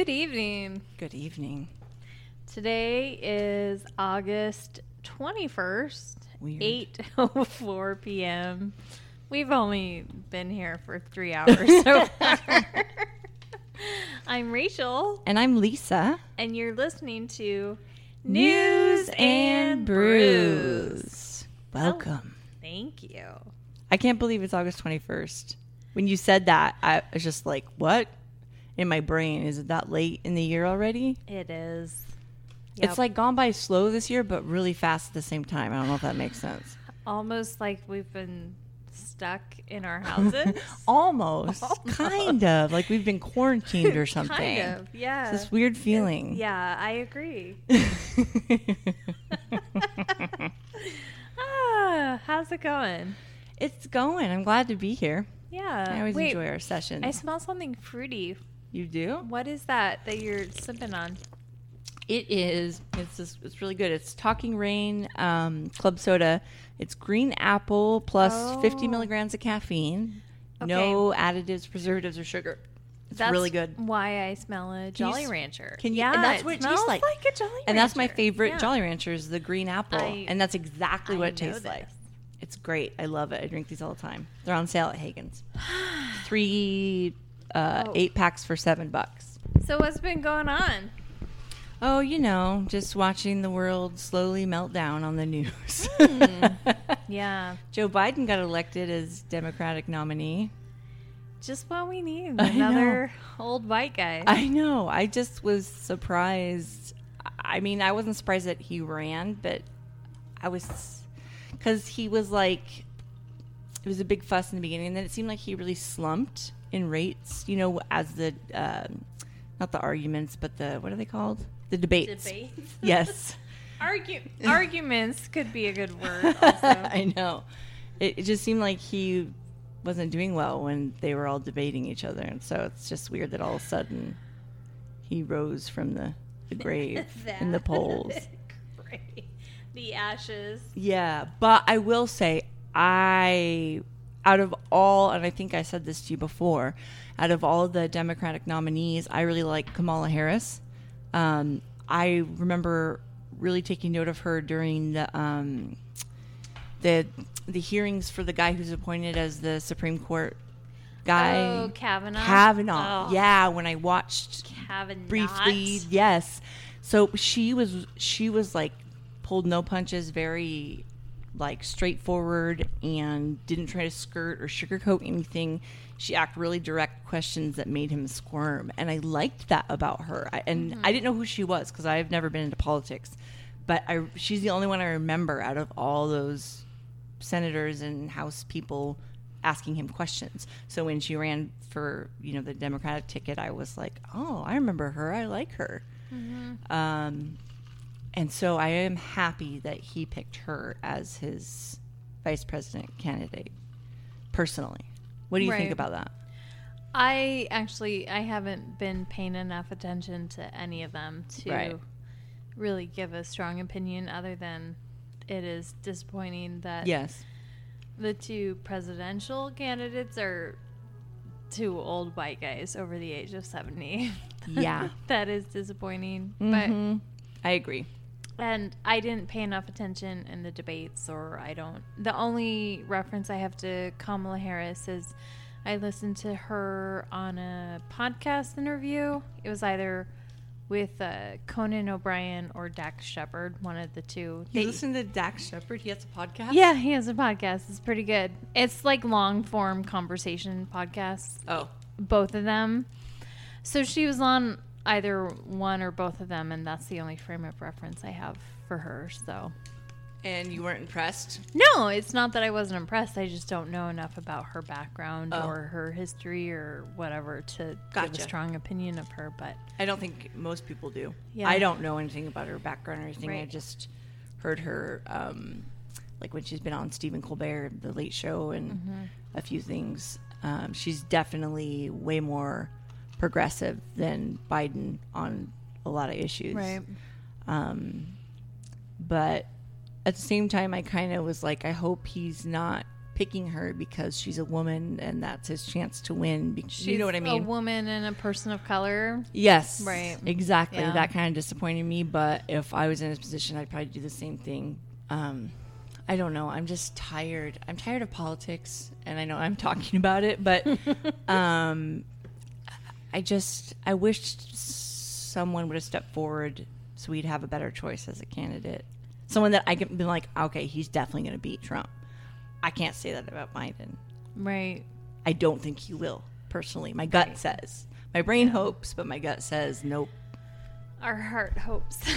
Good evening. Good evening. Today is August 21st, Weird. 8:04 p.m. We've only been here for 3 hours so far. I'm Rachel And I'm Lisa. and you're listening to News and Brews. Welcome. Oh, thank you. I can't believe it's August 21st. When you said that, I was just like, what? In my brain, is it that late in the year already? It is. It's like gone by slow this year, but really fast at the same time. I don't know if that makes sense. almost like we've been stuck in our houses. Almost. Kind of. Like we've been quarantined or something. kind of. Yeah. It's this weird feeling. Yeah, I agree. ah, how's it going? it's going. I'm glad to be here. Yeah. I always Wait, enjoy our sessions. I smell something fruity. You do? What is that that you're sipping on? It is. It's just, it's really good. It's Talking Rain um, Club Soda. It's green apple plus 50 Oh. milligrams of caffeine. No additives, preservatives, or sugar. It's That's really good. Why I smell a Jolly s- Rancher. can you- yeah, and that's what it tastes smells like. a Jolly Rancher. And that's my favorite Yeah. Jolly Rancher is the green apple, I- and that's exactly I what it tastes like. It's great. I love it. I drink these all the time. They're on sale at Haggen's. Three, uh, Oh. eight packs for seven bucks. So what's been going on? Oh, you know, just watching the world slowly melt down on the news. Hmm. Yeah, Joe Biden got elected as Democratic nominee. just what we need. Another old white guy. I know. I just was surprised. I mean, I wasn't surprised that he ran, but I was because he was like, it was a big fuss in the beginning, and then it seemed like he really slumped in rates. You know, as the um, not the arguments, but the what are they called? The debates. Debates. Yes. Argu- arguments could be a good word. Also. I know. It, it just seemed like he wasn't doing well when they were all debating each other, and so it's just weird that all of a sudden he rose from the, the grave in the polls. The ashes. Yeah, but I will say, I out of all, and I think I said this to you before, out of all the Democratic nominees, I really like Kamala Harris. Um, I remember really taking note of her during the um, the the hearings for the guy who's appointed as the Supreme Court guy. Oh, Kavanaugh. Kavanaugh. Oh. Yeah, when I watched Kavanaugh. briefly yes so she was she was like pulled no punches very like straightforward and didn't try to skirt or sugarcoat anything she asked really direct questions that made him squirm and i liked that about her I, and i didn't know who she was because i've never been into politics but I, she's the only one i remember out of all those senators and house people asking him questions. So when she ran for you know the Democratic ticket, I was like, oh, I remember her. I like her. Um, and so I am happy that he picked her as his vice president candidate. Personally, what do you think about that? I actually I haven't been paying enough attention to any of them to Right. really give a strong opinion other than it is disappointing that Yes. the two presidential candidates are two old white guys over the age of 70. Yeah. that is disappointing. Mhm. I agree. And I didn't pay enough attention in the debates or I don't. The only reference I have to Kamala Harris is I listened to her on a podcast interview. It was either with uh, Conan O'Brien or Dax Shepard, one of the two. You They- listen to Dax Shepard? He has a podcast. yeah, he has a podcast. It's pretty good. It's like long form conversation podcasts, Oh. both of them. So she was on either one or both of them, and that's the only frame of reference I have for her. So And you weren't impressed? no, it's not that I wasn't impressed. I just don't know enough about her background Oh. or her history or whatever to give a strong opinion of her. But I don't think most people do. Yeah. I don't know anything about her background or anything. I just heard her, um, like when she's been on Stephen Colbert, The Late Show, and Mm-hmm. a few things. Um, she's definitely way more progressive than Biden on a lot of issues. Um, but at the same time, I kind of was like, I hope he's not picking her because she's a woman and that's his chance to win. Because, She's you know what I mean? A woman and a person of color. Yes. Right. Exactly. Yeah. That kind of disappointed me, but if I was in his position, I'd probably do the same thing. Um, I don't know. I'm just tired. I'm tired of politics, and I know I'm talking about it, but um, I just I wish someone would have stepped forward so we'd have a better choice as a candidate. Someone that I can be like, okay, he's definitely going to beat Trump. I can't say that about Biden. Right. I don't think he will. Personally, my gut says. My brain hopes, but my gut says nope. Our heart hopes.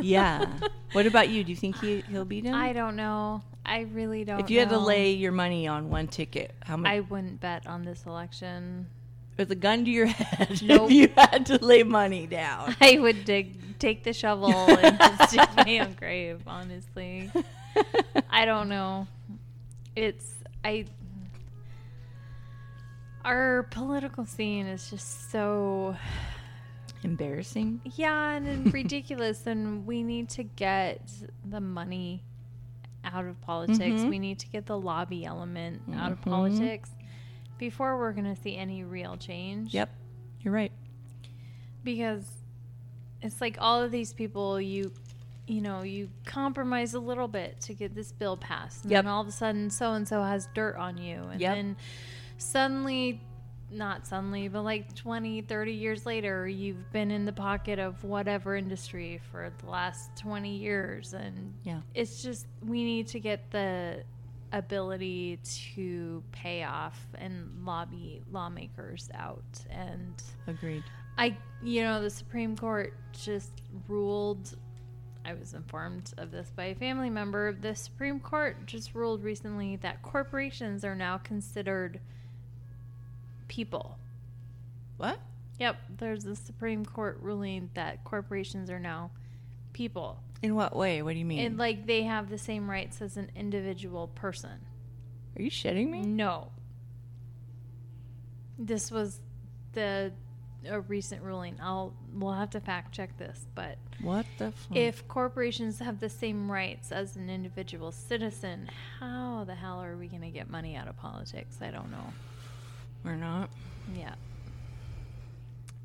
Yeah. what about you? Do you think he he'll beat him? I don't know. I really don't. if you had to lay your money on one ticket, how much? I wouldn't bet on this election. With a gun to your head, Nope. if you had to lay money down. I would dig, take the shovel and just dig my own grave. Honestly, I don't know. It's I. Our political scene is just so Embarrassing. yeah and then ridiculous, and we need to get the money out of politics. Mhm. We need to get the lobby element out of Mhm. politics before we're going to see any real change. Yep, you're right. because it's like all of these people you you know you compromise a little bit to get this bill passed and Yep. then all of a sudden so and so has dirt on you and Yep. then suddenly not suddenly but like 20 30 years later you've been in the pocket of whatever industry for the last 20 years and Yeah. it's just we need to get the ability to pay off and lobby lawmakers out and Agreed. I, you know, the Supreme Court just ruled. I was informed of this by a family member. The Supreme Court just ruled recently that corporations are now considered people. What? Yep, there's a Supreme Court ruling that corporations are now people. In what way? What do you mean? And like they have the same rights as an individual person. Are you shitting me? No. This was the a recent ruling. I'll we'll have to fact check this, but What the fuck? if corporations have the same rights as an individual citizen, how the hell are we going to get money out of politics? I don't know. we're not. Yeah.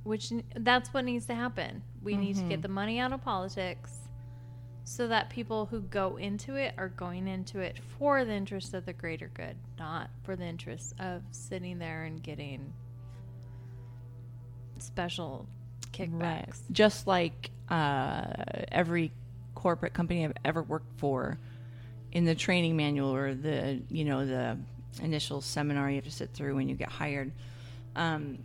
Which that's what needs to happen. We need to get mm-hmm. the money out of politics so that people who go into it are going into it for the interest of the greater good, not for the interest of sitting there and getting special kickbacks. Just like uh, every corporate company I've ever worked for, in the training manual or the you know the initial seminar you have to sit through when you get hired, um,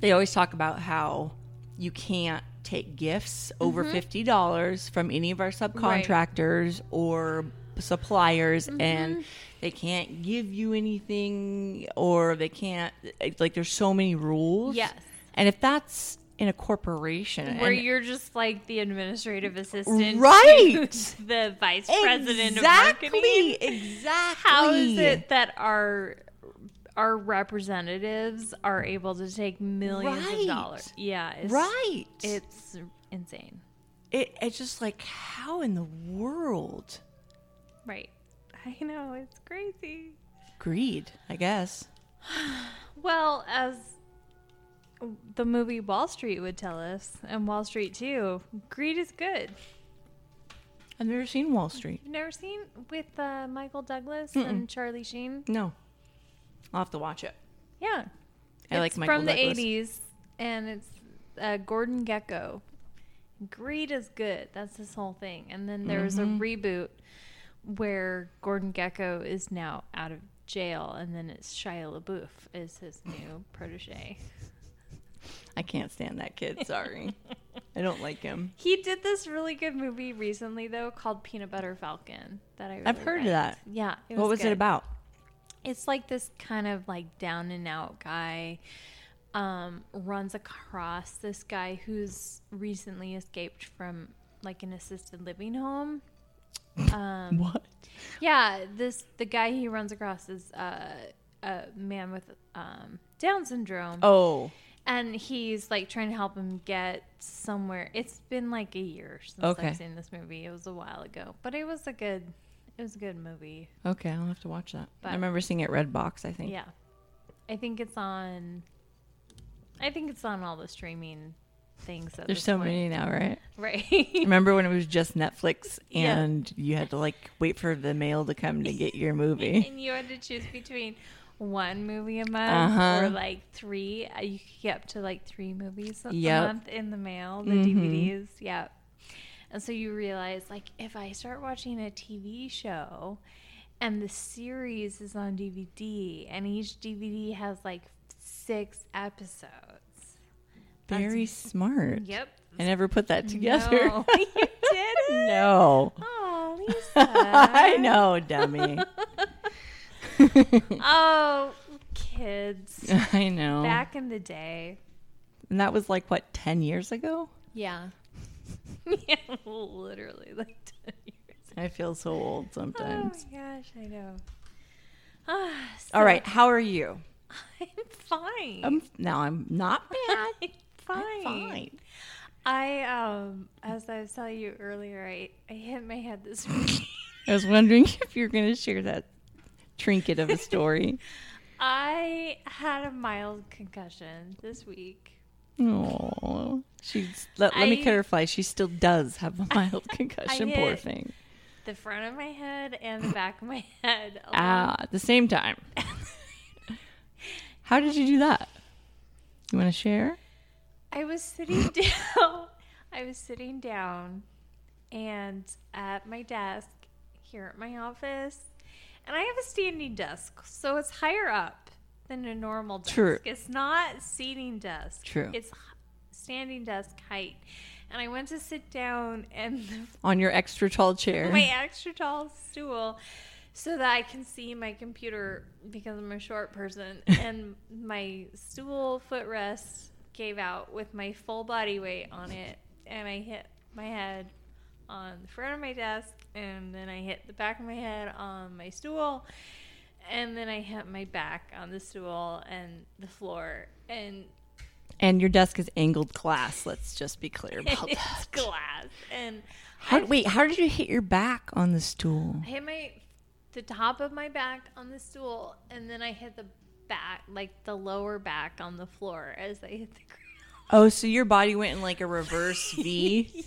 they always talk about how you can't take gifts over mm-hmm. fifty dollars from any of our subcontractors or suppliers mm-hmm. and they can't give you anything or they can't like there's so many rules Yes. and if that's in a corporation, Where you're just like the administrative assistant, Right. the vice president of exactly, marketing. exactly. How is it that our our representatives are able to take millions Right. of dollars? Yeah, it's, right? It's insane. it, it's just like how in the world? Right. I know it's crazy. Greed, I guess. Well, as the movie Wall Street would tell us, and Wall Street too, greed is good. I've never seen Wall Street. You've never seen with uh, Michael Douglas and Charlie Sheen? No, I'll have to watch it. Yeah. I like It's Michael from Douglas. the 80s, and it's uh, Gordon Gekko. Greed is good. That's this whole thing. And then there's Mm-hmm. a reboot where Gordon Gekko is now out of jail, and then it's Shia LaBeouf is his new protege. I can't stand that kid. Sorry, I don't like him. He did this really good movie recently, though, called Peanut Butter Falcon. That I really I've heard of that. Yeah, it what was good. it about? It's like this kind of like down and out guy um, runs across this guy who's recently escaped from like an assisted living home. Um, What? yeah, this the guy he runs across is uh, a man with um, Down syndrome, Oh, and he's like trying to help him get somewhere. It's been like a year since Okay. I've seen this movie. It was a while ago, but it was a good. It was a good movie. Okay, I'll have to watch that. But- I remember seeing it Redbox, I think. Yeah. I think it's on. I think it's on all the streaming things. There's so point. many now, right? Right. Remember when it was just Netflix Yeah. and you had to like wait for the mail to come to get your movie? and you had to choose between one movie a month Uh-huh. or like three. Uh, You could get up to like three movies a Yep. month in the mail, the Mhm. DVDs. Yep. And so you realize, like, if I start watching a TV show and the series is on DVD and each DVD has like six episodes. that's- Very smart. Yep. I never put that together. No, you didn't? no. Oh, Lisa. I know, dummy. Oh, kids. I know. Back in the day. and that was like what, ten years ago? Yeah. yeah, literally like 10 years. I feel so old sometimes. Oh my gosh, I know. Ah, All so- right, how are you? I'm fine. Um, now I'm not bad. I'm fine. I'm fine. I um as I was telling you earlier, I, I hit my head this week. I was wondering if you're going to share that trinket of a story. I had a mild concussion this week. Oh, she's. Let, let me clarify. She still does have a mild concussion. Poor thing. The front of my head and the back of my head. Ah, at the same time. How did you do that? You want to share? I was sitting down. I was sitting down and at my desk here at my office. And I have a standing desk, so it's higher up than a normal desk. True. It's not seating desk. True. It's standing desk height. And I went to sit down and On your extra tall chair. my extra tall stool so that I can see my computer because I'm a short person. and my stool footrest gave out with my full body weight on it. And I hit my head on the front of my desk. And then I hit the back of my head on my stool. And then I hit my back on the stool and the floor. And And your desk is angled glass. Let's just be clear about it's that. glass. And How, wait, how did you hit your back on the stool? I hit my the top of my back on the stool, and then I hit the back, like the lower back on the floor as I hit the ground. Oh, so your body went in like a reverse V?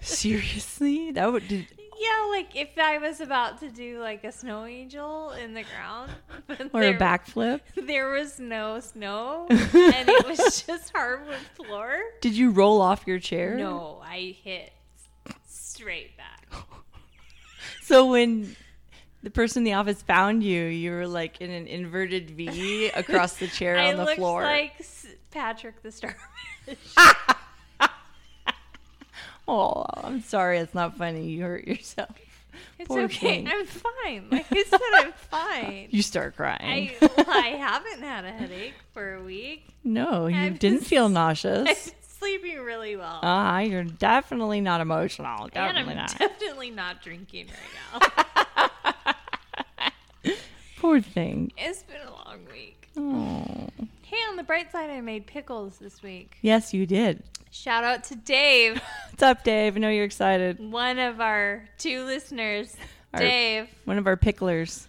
Seriously? That would did, Yeah, like if I was about to do like a snow angel in the ground, or a backflip? There was no snow, and it was just hardwood floor. Did you roll off your chair? No, I hit straight back. So when the person in the office found you, you were like in an inverted V across the chair on the floor. like Patrick the Starfish. Oh, I'm sorry, it's not funny. You hurt yourself. It's Poor okay. thing. I'm fine. Like I said, I'm fine. You start crying. I I haven't had a headache for a week. no, you I've didn't feel I've nauseous. been sleeping really well. Ah, you're definitely not emotional. and Definitely I'm not. definitely not drinking right now. Poor thing. it's been a long week. Oh. Hey, on the bright side, I made pickles this week. Yes, you did. Shout out to Dave, What's up, Dave? I know you're excited. one of our two listeners. Our- Dave, One of our picklers.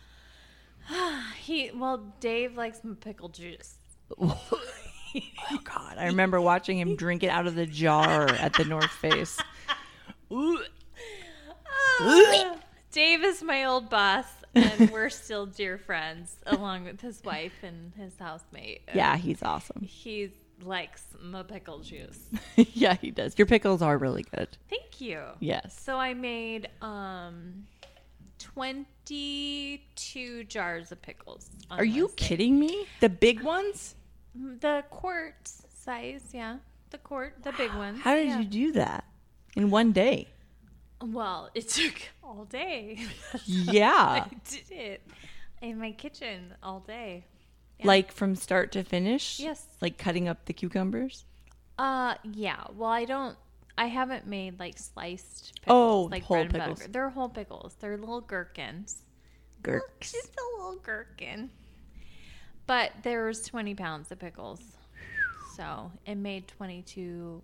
he well, Dave likes pickle juice. Oh God, I remember watching him drink it out of the jar at the North Face. Ooh. Ah, Dave is my old boss, and we're still dear friends, along with his wife and his housemate. Yeah, he's awesome. he likes my pickle juice. yeah, he does. Your pickles are really good. Thank you. Yes. So I made um, twenty-two jars of pickles. on Are you Wednesday. kidding me? The big ones? The quart size, yeah, the quart, the big ones. How did you do that in one day? Well, it took all day. Yeah. I did it in my kitchen all day. Yeah. Like from start to finish? Yes. Like cutting up the cucumbers? Uh, yeah. Well, I don't. I haven't made like sliced pickles, Oh, like whole bread and pickles. butter. They're whole pickles. They're little gherkins. Gurks. Just a little gherkin. But there was 20 pounds of pickles. So it made 22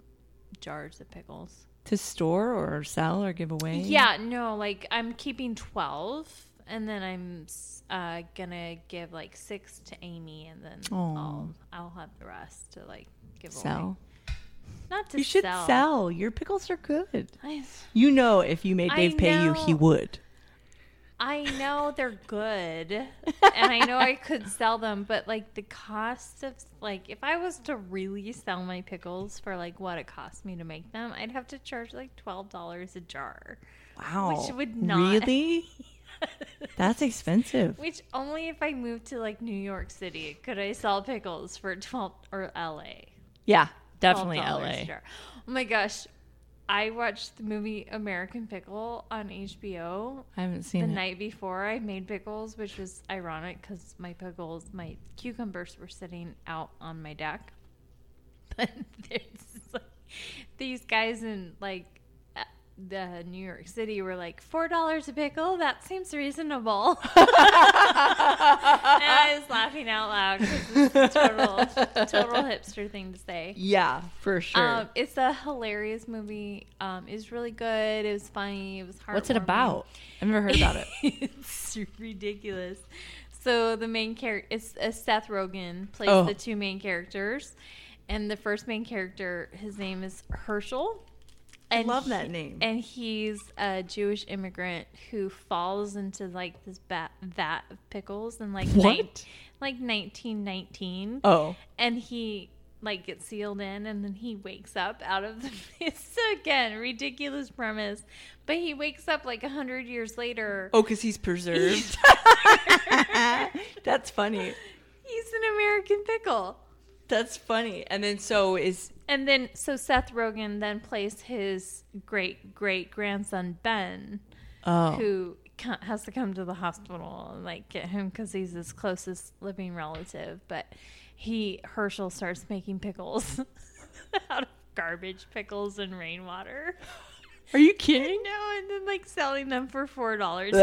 jars of pickles. To store or sell or give away? Yeah, no, like I'm keeping 12 and then I'm uh, gonna give like six to Amy and then. I'll, I'll have the rest to like give away. Sell. Not to You should sell. sell. Your pickles are good. I, You know, if you made Dave pay you, he would. I know they're good and I know I could sell them, but like the cost of like if I was to really sell my pickles for like what it cost me to make them, I'd have to charge like twelve dollars a jar. Wow. Which would not- Really? That's expensive. Which only if I moved to like New York City could I sell pickles for twelve or LA. Yeah, definitely LA. Oh my gosh. I watched the movie American Pickle on HBO I haven't seen it. the it. night before I made pickles, which was ironic because my pickles, my cucumbers were sitting out on my deck. But there's like, these guys in like the New York City were like four dollars a pickle. That seems reasonable. and I was laughing out loud because it's a total, total hipster thing to say. Yeah, for sure. Um, it's a hilarious movie. Um, it's really good. It was funny. It was hard. What's it about? I've never heard about it. it's ridiculous. So the main character, it's uh, Seth Rogen plays Oh. the two main characters, and the first main character, his name is Herschel. I love that name. And he's a Jewish immigrant who falls into like this bat, vat of pickles and like What? like 1919 Oh, and he like gets sealed in and then he wakes up out of the it's again ridiculous premise but he wakes up like a hundred years later oh, because he's preserved. That's funny. he's an american pickle That's funny. And then so is and then so seth rogen then plays his great great grandson ben oh who has to come to the hospital and like get him because he's his closest living relative but he herschel starts making pickles out of garbage pickles and rainwater Are you kidding? know, and then like selling them for four dollars.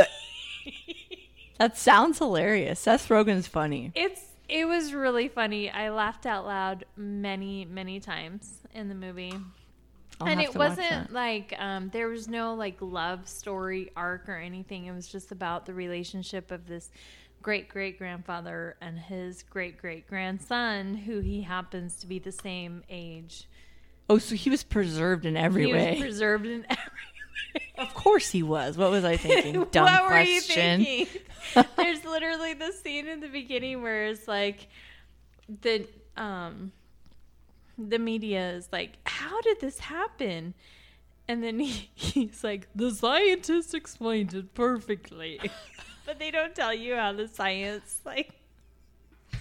That sounds hilarious. Seth Rogen's funny. it's it was really funny. I laughed out loud many many times in the movie. I'll and it wasn't like um, there was no like love story arc or anything. It was just about the relationship of this great great grandfather and his great great grandson, who he happens to be the same age. Oh, so he was preserved in every he way. was preserved in every way. Of course he was. What was I thinking? Dumb what question. were you thinking? There's literally the scene in the beginning where it's like the um the media is like, "How did this happen?" And then he, he's like, "The scientist explained it perfectly," but they don't tell you how the science like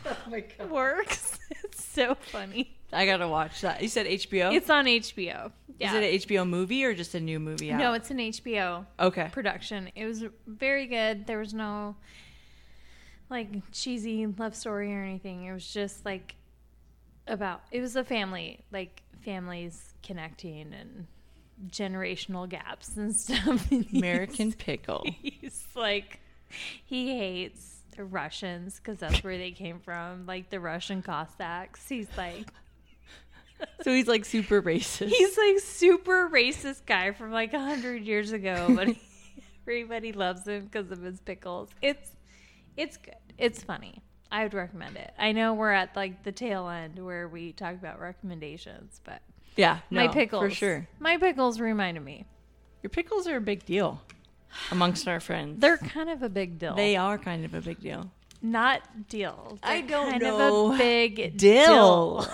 Oh works. It's so funny. I gotta watch that. You said HBO. It's on HBO. Yeah. Is it an HBO movie or just a new movie? Out? no, it's an HBO. okay. production. It was very good. There was no like cheesy love story or anything. It was just like about it was a family, like families connecting and generational gaps and stuff. And he's- American Pickle. He's like he hates Russians because that's where they came from, like the Russian Cossacks. He's like So he's like super racist. He's like super racist guy from like a hundred years ago, but everybody loves him because of his pickles. It's it's good. It's funny. I would recommend it. I know we're at like the tail end where we talk about recommendations, but yeah, my pickles for sure. My pickles reminded me. Your pickles are a big deal amongst our friends. They're kind of a big deal. they are kind of a big deal. Not deal. I don't kind know. of a big Dill. deal.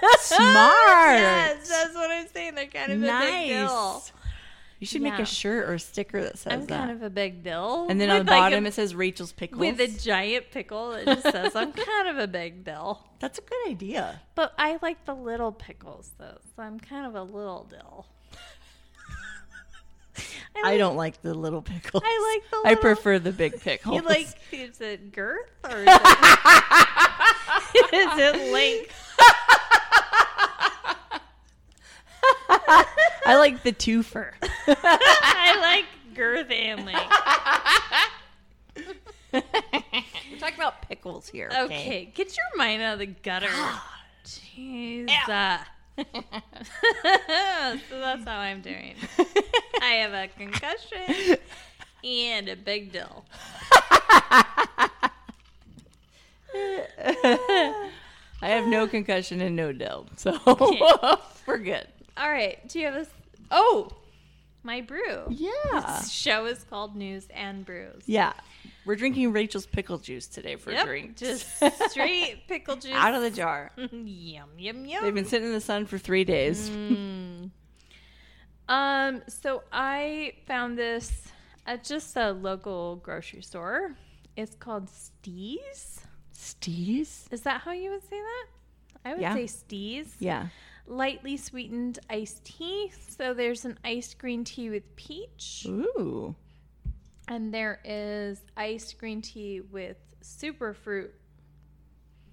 Smart. yes, that's what I'm saying. They're kind of a big nice. You should make a shirt or a sticker that says I'm that. kind of a big dill. and then on the like, bottom a- it says Rachel's pickles. with a giant pickle that just says I'm kind of a big dill. That's a good idea. But I like the little pickles though, so I'm kind of a little dill. I like- don't like the little pickles. I like the I little- prefer the big pickles. You like is it girth or is it, is it length? I like the twofer. I like girth and length. We're talking about pickles here. Okay, get your mind out of the gutter. Jeez. uh, so that's how I'm doing. I have a concussion and a big dill. I have no concussion and no dill, so we're good. All right. Do you have a? Oh, my brew. Yeah. This show is called News and Brews. Yeah. We're drinking Rachel's pickle juice today for Yep, drink. Just straight pickle juice. out of the jar. yum yum yum. They've been sitting in the sun for three days. Mm. Um, so I found this at just a local grocery store. It's called Steaz. Steaz. Is that how you would say that? I would Yeah. say Steaz. Yeah. Lightly sweetened iced tea. So there's an iced green tea with peach, Ooh. And there is iced green tea with super fruit.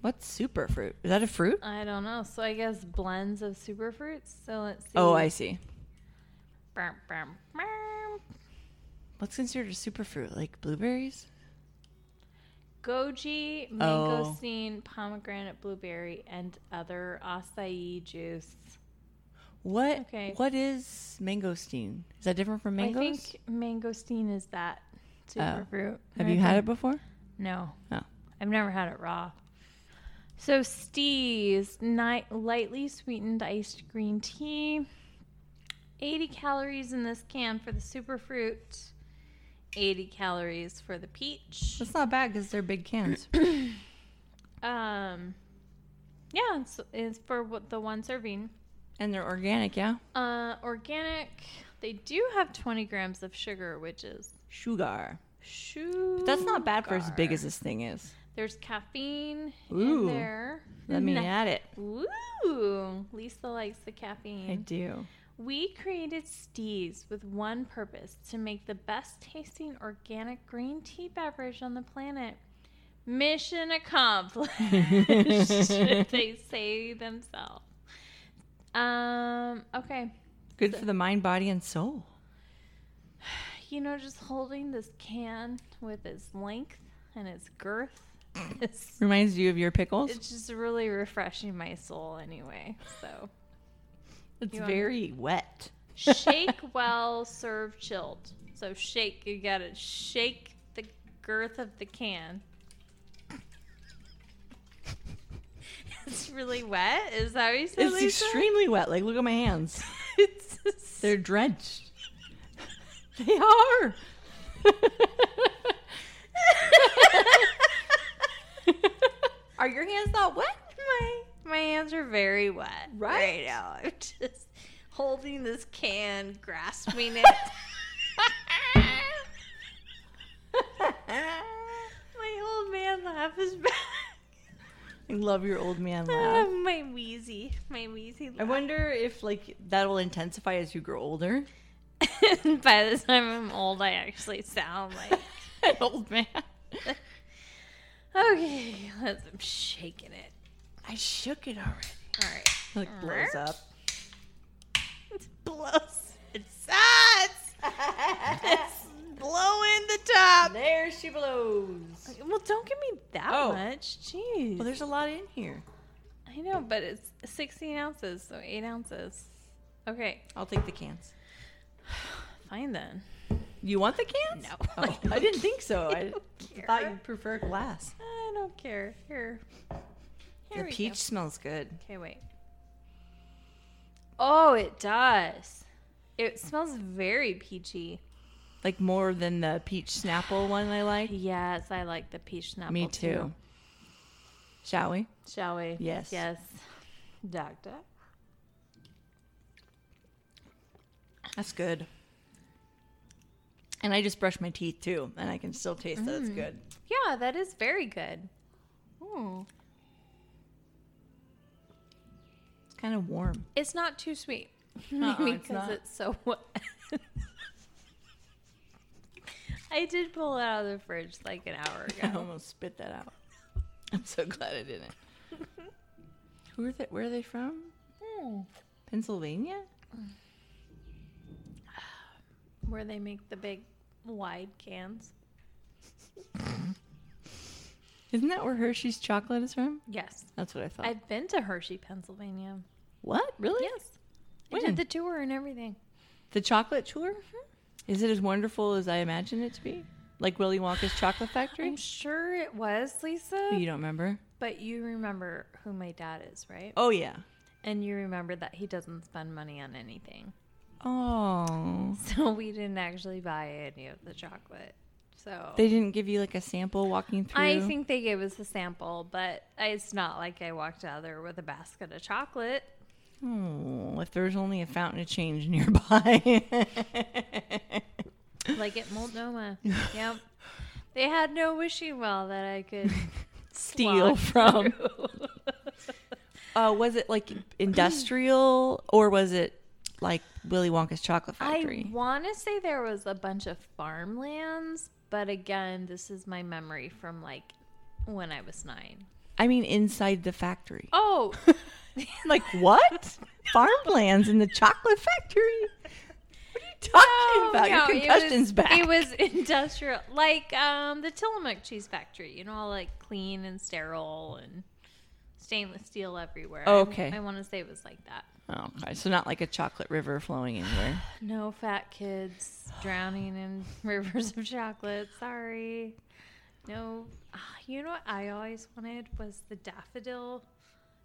What's super fruit? Is that a fruit? I don't know. So I guess blends of super fruits. So let's see. Oh, I see. Brum, brum, brum. What's considered a super fruit? Like blueberries? goji, Oh. mangosteen, pomegranate, blueberry, and other acai juice. What? Okay. What is mangosteen? Is that different from mangoes? I think mangosteen is that super Oh. Have you had it before? No. Oh. I've never had it raw. So Steaz, night, lightly sweetened iced green tea. 80 calories in this can for the super fruit. 80 calories for the peach. That's not bad because they're big cans. Um, yeah, it's, it's for what the one serving. and they're organic, yeah? Uh, organic. They do have 20 grams of sugar, which is Sugar. sugar. That's not bad for as big as this thing is. There's caffeine Ooh. in there. Let me add it. Ooh, Lisa likes the caffeine. I do. We created Steaz with one purpose to make the best tasting organic green tea beverage on the planet. Mission accomplished, they say themselves. Um, okay. Good for the mind, body, and soul. You know, just holding this can with its length and its girth, it's, Reminds you of your pickles? it's just really refreshing my soul anyway. So, It's very wet. shake well, serve chilled. So, shake, you gotta shake the girth of the can. It's really wet. Is that what you said, It's Lisa? extremely wet. Like, look at my hands. It's They're drenched. They are. are your hands not wet? my my hands are very wet Right? now. I'm just holding this can, grasping it. my old man laugh is back. I love your old man laugh. my wheezy, my wheezy. I wonder if like that will intensify as you grow older. By the time I'm old, I actually sound like. An old man. Okay, let's. I'm shaking it. I shook it already. All right. It like blows up. It blows. It sucks. it's blowing the top. There she blows. Well, don't give me that Oh. much. Jeez. Well, there's a lot in here. I know, but it's 16 ounces, so 8 ounces. Okay, I'll take the cans. Fine then. You want the cans? No. Oh, I didn't think so. I don't thought you'd prefer glass. I don't care. Here. Here the peach go. smells good. Okay, wait. Oh, it does. It smells very peachy. Like more than the peach Snapple one I like. Yes, I like the peach snapple Me too. Shall we? Shall we? Yes. Yes. Doctor. That's good. And I just brushed my teeth too, and I can still taste that it's good. Yeah, that is very good. Hmm. It's kind of warm. It's not too sweet. Uh-uh, it's because not. it's so wet. I did pull it out of the fridge like an hour ago. I ago. almost spit that out. I'm so glad I didn't. Who are they? Where are they from? Hmm. Pennsylvania? Where they make the big wide cans. Isn't that where Hershey's chocolate is from? Yes. That's what I thought. I've been to Hershey, Pennsylvania. What? Really? Yes. I did the tour and everything. The chocolate tour? Mm-hmm. Is it as wonderful as I imagine it to be? Like Willy Wonka's chocolate factory? I'm sure it was, Lisa. you don't remember? But you remember who my dad is, right? Oh yeah. And you remember that he doesn't spend money on anything. Oh. So we didn't actually buy any of the chocolate. So They didn't give you like a sample walking through. I think they gave us a sample, but it's not like I walked out there with a basket of chocolate. Oh, if there's only a fountain of change nearby. like at Multnomah. yep. They had no wishing well that I could Steal from. uh, was it like industrial or was it like Willy Wonka's chocolate factory. I want to say there was a bunch of farmlands, but again, this is my memory from like when I was nine. I mean, inside the factory. Oh, Like what? Farmlands in the chocolate factory? What are you talking about? Your no, it concussion's was, back. It was industrial, like um, the Tillamook cheese factory. You know, all like clean and sterile and stainless steel everywhere. Oh, I- okay. I, want to say it was like that. Oh, okay. So not like a chocolate river flowing anywhere. No fat kids drowning in rivers of chocolate. Sorry. No. Ah, you know what I always wanted was the daffodil.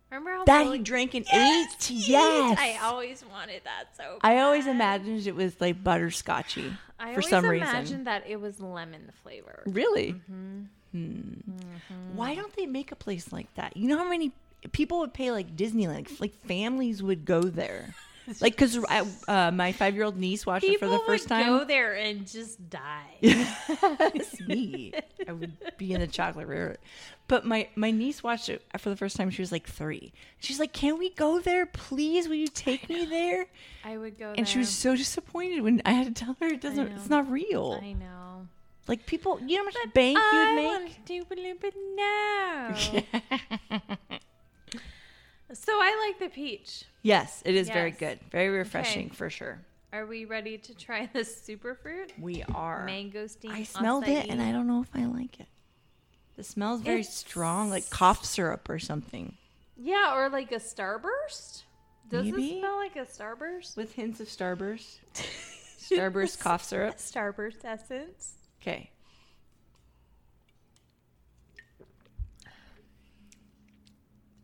Remember how That he drank and Yes, ate? yes. I always wanted that so. I always imagined it was like butterscotchy I for always imagined that it was lemon flavor. Really? Mm-hmm. Hmm. Why don't they make a place like that? You know how many people would pay like Disneyland? Like families would go there. Like, because uh, my five year old niece watched People it for the first would time. go there and just die. It's me. I would be in the chocolate river. But my, my niece watched it for the first time. She was like three. She's like, Can we go there? Please, will you take me there? I would go And she was so disappointed when I had to tell her it doesn't, it's not real. I know. Like, people, you know how much bank you would make. I want to do a little bit now. so I like the peach. Yes, it is very good. Very refreshing Okay. for sure. Are we ready to try this superfruit? We are. Mangosteen. I smelled it and. I don't know if I like it. The smell's very It's- strong, like cough syrup or something. Yeah, or like a starburst. Does Maybe. it smell like a starburst? With hints of Starburst. Starburst cough syrup. Starburst essence. Okay.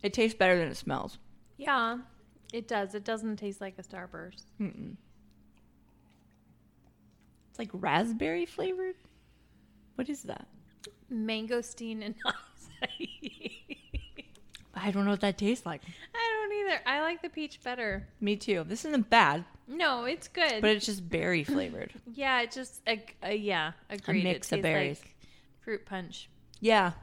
It tastes better than it smells. Yeah, it does. It doesn't taste like a starburst. Mm-mm. It's like raspberry flavored. What is that? Mangosteen and acai. I don't know what that tastes like. I don't either. I like the peach better. Me too. This isn't bad, No, it's good. but it's just berry flavored. yeah, it just uh, a, a yeah, agreed. mix of tastes berries. Like fruit punch. Yeah.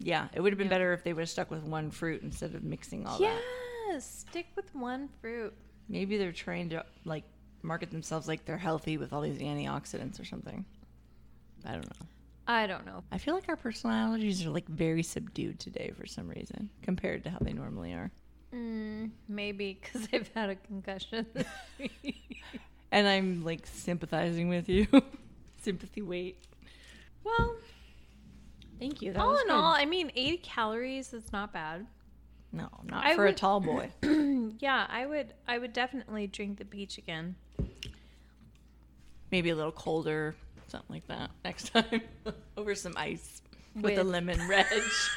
Yeah. It would have been Yeah. better if they would have stuck with one fruit instead of mixing all that. yes, stick with one fruit. Maybe they're trying to like market themselves like they're healthy with all these antioxidants or something. I don't know. I don't know. I feel like our personalities are like very subdued today for some reason compared to how they normally are. Mm, maybe because I've had a concussion. And I'm like sympathizing with you. Sympathy weight. well, Thank you. That all in good. all, I mean, 80 calories is not bad. no, not I for a tall boy. yeah, I would. I would definitely drink the peach again. Maybe a little colder, something like that next time over some ice with, a lemon wedge.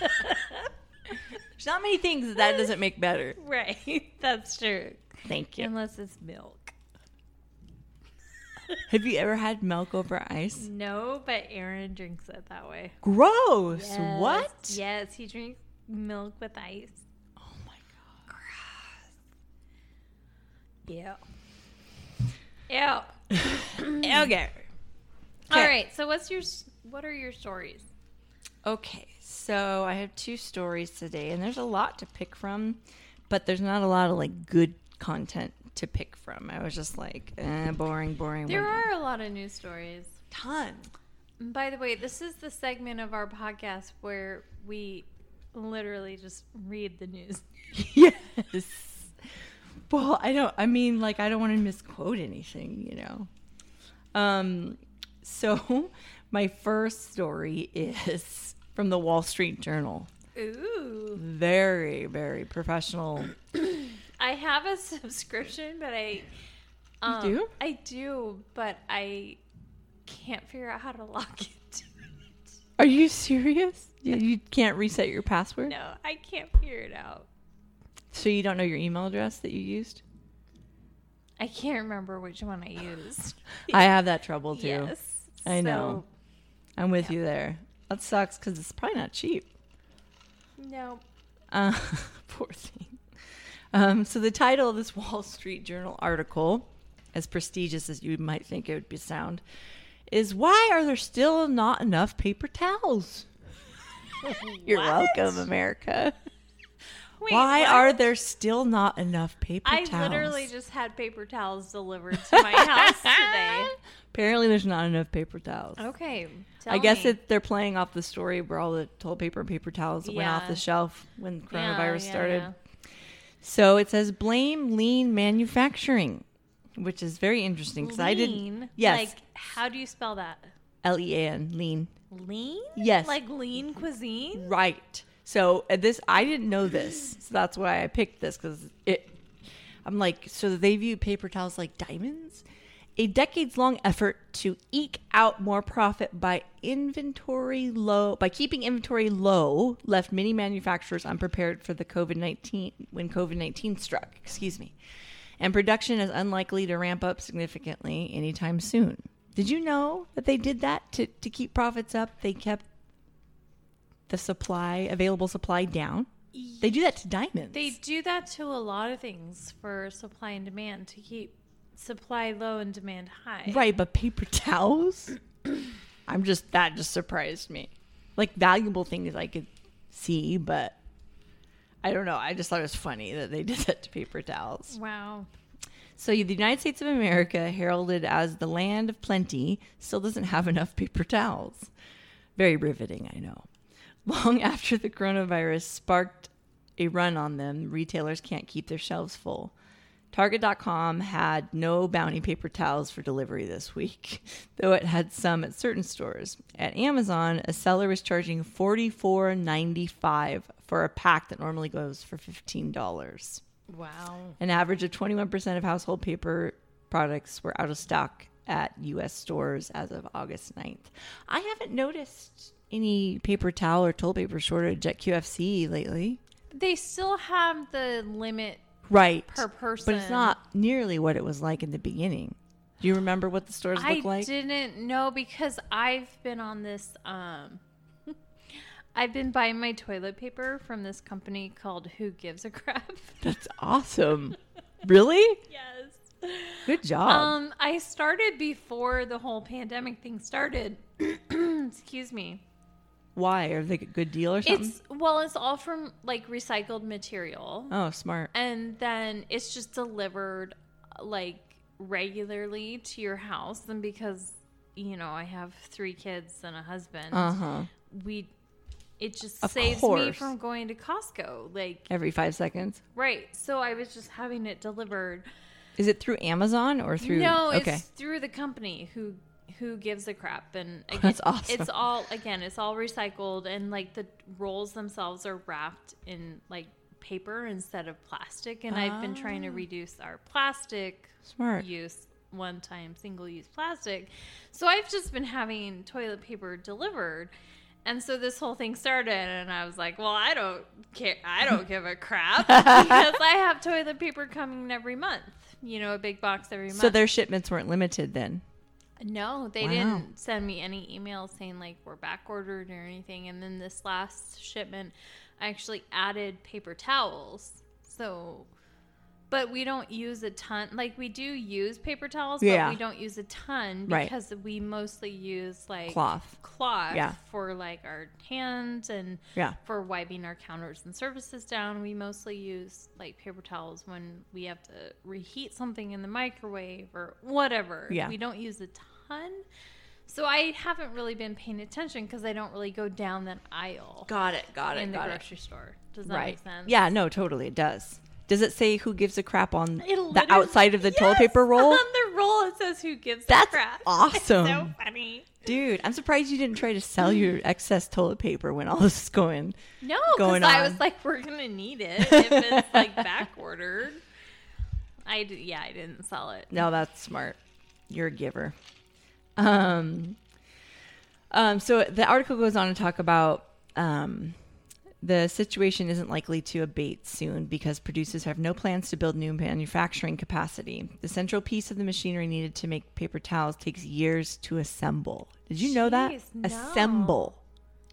There's not many things that, that doesn't make better. Right, that's true. Thank you. Unless it's milk. Have you ever had milk over ice? No, but Aaron drinks it that way. Gross. Yes, What? Yes, he drinks milk with ice. Oh my god. Gross. Yeah. Yeah. Okay. All right. So what's your what are your stories? Okay, so I have two stories today, and there's a lot to pick from, but there's not a lot of like good content to pick from. I was just like, eh, boring, boring. There are a lot of news stories. ton. By the way, this is the segment of our podcast where we literally just read the news. yes. Well, I don't. I mean, like, I don't want to misquote anything, you know. Um, so my first story is from the Wall Street Journal. Ooh. Very, very professional I have a subscription, but I um, do? I do, but I can't figure out how to log into it. Are you serious? You, you can't reset your password? No, I can't figure it out. So you don't know your email address that you used? I can't remember which one I used. I have that trouble too. Yes, I know. I'm with you there. That sucks because it's probably not cheap. No. Uh, poor thing. Um, so the title of this Wall Street Journal article, as prestigious as you might think it would be sound, is why are there still not enough paper towels? You're welcome, America. Wait, why what? are there still not enough paper I towels? I literally just had paper towels delivered to my house today. Apparently, there's not enough paper towels. Okay. I guess me. it, they're playing off the story where all the toilet paper and paper towels went off the shelf when Yeah, coronavirus yeah, started. So it says blame lean manufacturing, which is very interesting because I didn't. Lean? Yes, Like, how do you spell that? L E A N lean. Lean? Yes. Like lean cuisine? Right. So uh, this I didn't know this, so that's why I picked this because it. I'm like, so they view paper towels like diamonds. A decades long effort to eke out more profit by inventory low by keeping inventory low left many manufacturers unprepared for the COVID nineteen when COVID nineteen struck. Excuse me, and production is unlikely to ramp up significantly anytime soon. Did you know that they did that to, to keep profits up? They kept the supply, available supply down. They do that to diamonds. They do that to a lot of things for supply and demand to keep supply low and demand high. right, but paper towels? I'm just, that just surprised me. Like valuable things I could see, but I don't know. I just thought it was funny that they did that to paper towels. Wow. So the United States of America, heralded as the land of plenty, still doesn't have enough paper towels. Very riveting, I know. Long after the coronavirus sparked a run on them, retailers can't keep their shelves full. Target.com had no bounty paper towels for delivery this week, though it had some at certain stores. At Amazon, a seller was charging $44.95 for a pack that normally goes for $15. Wow. An average of 21% of household paper products were out of stock at U.S. stores as of August 9th. I haven't noticed any paper towel or toilet paper shortage at QFC lately. They still have the limit Right. per person. But it's not nearly what it was like in the beginning. Do you remember what the stores I look like? I didn't know because I've been on this um I've been buying my toilet paper from this company called Who Gives a Crap. That's awesome. really? yes. Good job. Um I started before the whole pandemic thing started. Excuse me. Why? Are they a good deal or something? It's well, it's all from like recycled material. oh, smart. and then it's just delivered like regularly to your house and because you know i have three kids and a husband Uh huh. we it just Of saves me from going to costco like Every five seconds. right so i was just having it delivered Is it through Amazon or through? no okay. it's through the company who who gives a crap and again, That's awesome. it's all again it's all recycled and like the rolls themselves are wrapped in like paper instead of plastic and i've been trying to Ah. reduce our plastic Smart. use one time single use plastic so i've just been having toilet paper delivered and so this whole thing started and i was like well i don't care i don't give a crap because i have toilet paper coming every month you know a big box every month So their shipments weren't limited then. No, they Wow. didn't send me any emails saying like we're back ordered or anything. And then this last shipment, I actually added paper towels. So, but we don't use a ton. Like we do use paper towels, Yeah. but we don't use a ton Right. because we mostly use like Cloth. cloth Yeah. for like our hands and Yeah. for wiping our counters and surfaces down. We mostly use like paper towels when we have to reheat something in the microwave or whatever. Yeah. We don't use a ton. So I haven't really been paying attention because I don't really go down that aisle Got it. Got it. in the grocery store. Does that Right. make sense? Yeah. No. Totally. It does. Does it say who gives a crap on the outside of the toilet paper roll? On the roll, it says who gives That's a crap. awesome. It's so funny. Dude, I'm surprised you didn't try to sell your excess toilet paper when all this is going. No, because I was like, we're gonna need it if it's like back ordered. I did, yeah, I didn't sell it. No, that's smart. You're a giver. Um, um, so the article goes on to talk about um, the situation isn't likely to abate soon because producers have no plans to build new manufacturing capacity. The central piece of the machinery needed to make paper towels takes years to assemble. Did you know that? No. Assemble.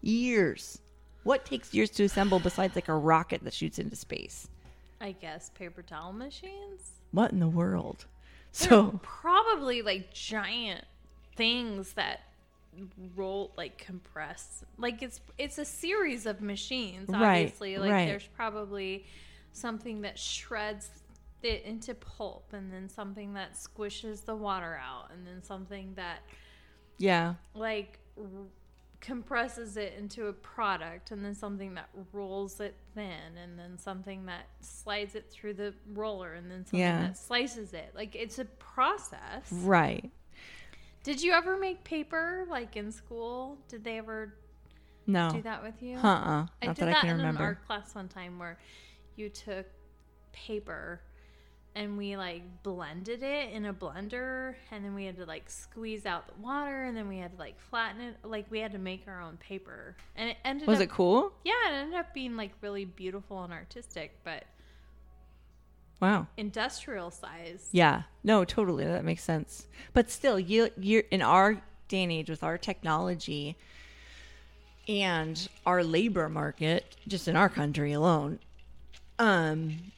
Years. What takes years to assemble besides like a rocket that shoots into space? I guess paper towel machines. What in the world? They're So, probably like giant things that roll like compress. Like it's it's a series of machines. Right, Obviously, like right. there's probably something that shreds it into pulp, and then something that squishes the water out, and then something that yeah. like r- compresses it into a product and then something that rolls it thin and then something that slides it through the roller and then something Yeah. that slices it like it's a process Right. Did you ever make paper like in school did they ever No. do that with you Uh-uh. Not i did that I that can in remember. an art class one time where you took paper and we like blended it in a blender and then we had to like squeeze out the water and then we had to like flatten it like we had to make our own paper and it ended Was up it cool? yeah it ended up being like really beautiful and artistic but Wow. industrial size Yeah. No, totally. That makes sense. But still, you you're in our day and age with our technology and our labor market, just in our country alone, um,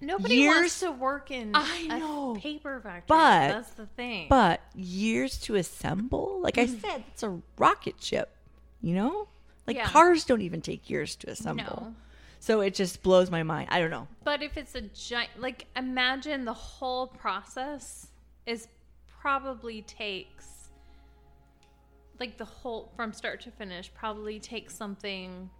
nobody Years- wants to work in I a know, paper factory but- that's the thing but years to assemble, like I said, it's a rocket ship, you know? Like Yeah. cars don't even take years to assemble. no So it just blows my mind. I don't know. But if it's a giant, like imagine the whole process is probably takes, like the whole from start to finish, probably takes something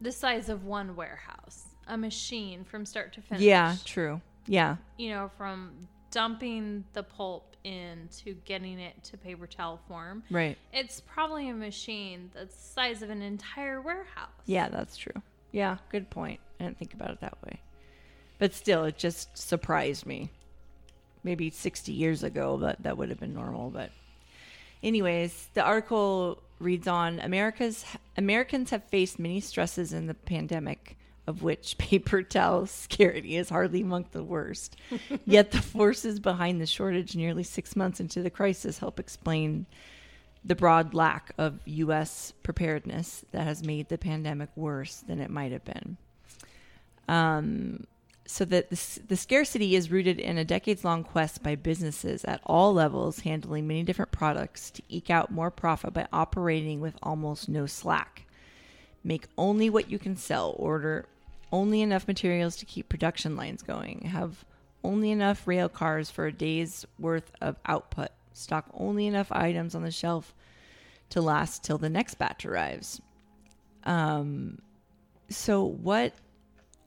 the size of one warehouse, a machine from start to finish. Yeah, true. Yeah. You know, from dumping the pulp in to getting it to paper towel form. Right. It's probably a machine that's the size of an entire warehouse. Yeah, that's true. Yeah, good point. I didn't think about it that way. But still, it just surprised me. Maybe 60 years ago, that that would have been normal. But, anyways, the article reads on America's Americans have faced many stresses in the pandemic, of which paper towel scarcity is hardly among the worst. Yet the forces behind the shortage, nearly six months into the crisis, help explain the broad lack of U.S. preparedness that has made the pandemic worse than it might have been. Um, so that the, the scarcity is rooted in a decades-long quest by businesses at all levels, handling many different products to eke out more profit by operating with almost no slack. Make only what you can sell. Order only enough materials to keep production lines going. Have only enough rail cars for a day's worth of output. Stock only enough items on the shelf to last till the next batch arrives. Um, so what?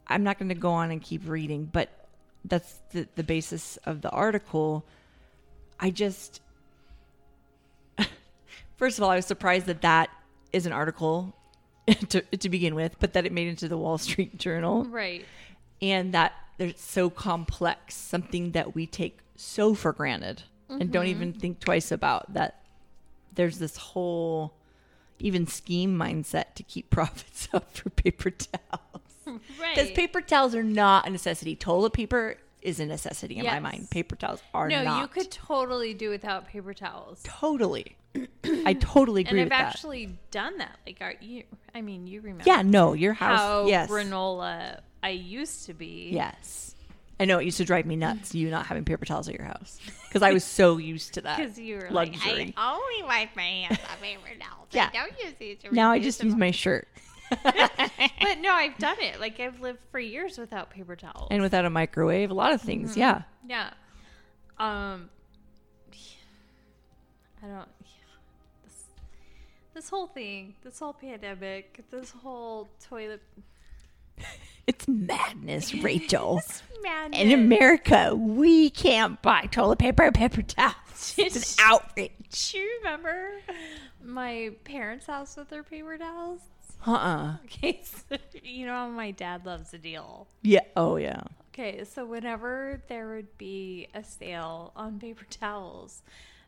I'm not going to go on and keep reading, but that's the the basis of the article. I just, first of all, I was surprised that that is an article to to begin with, but that it made into the Wall Street Journal Right. and that they're so complex, something that we take so for granted and don't even mm-hmm. think twice about that there's this whole even scheme mindset to keep profits up for paper towels. Right. Because paper towels are not a necessity. Toilet paper is a necessity in my mind. Paper towels are no, not. you could totally do without paper towels. totally. I totally agree with that. And I've that. actually done that. Like, are you? I mean, you remember? Yeah, no, your house. How yes. granola I used to be. Yes. I know it used to drive me nuts, you not having paper towels at your house. Because I was so used to that. Because you were luxury. like, I only wipe my hands on paper towels. Yeah. I don't use these. now I just use my shirt But no, I've done it. Like I've lived for years without paper towels. and without a microwave, a lot of things. Yeah. yeah. Um. I don't. This, this whole thing, this whole pandemic, this whole toilet It's madness, Rachel. madness. In America, we can't buy toilet paper and paper towels. It's an outrage. Do you remember my parents' house with their paper towels? Uh uh Okay, so, you know how my dad loves a deal. Yeah. Oh, yeah. Okay, so whenever there would be a sale on paper towels,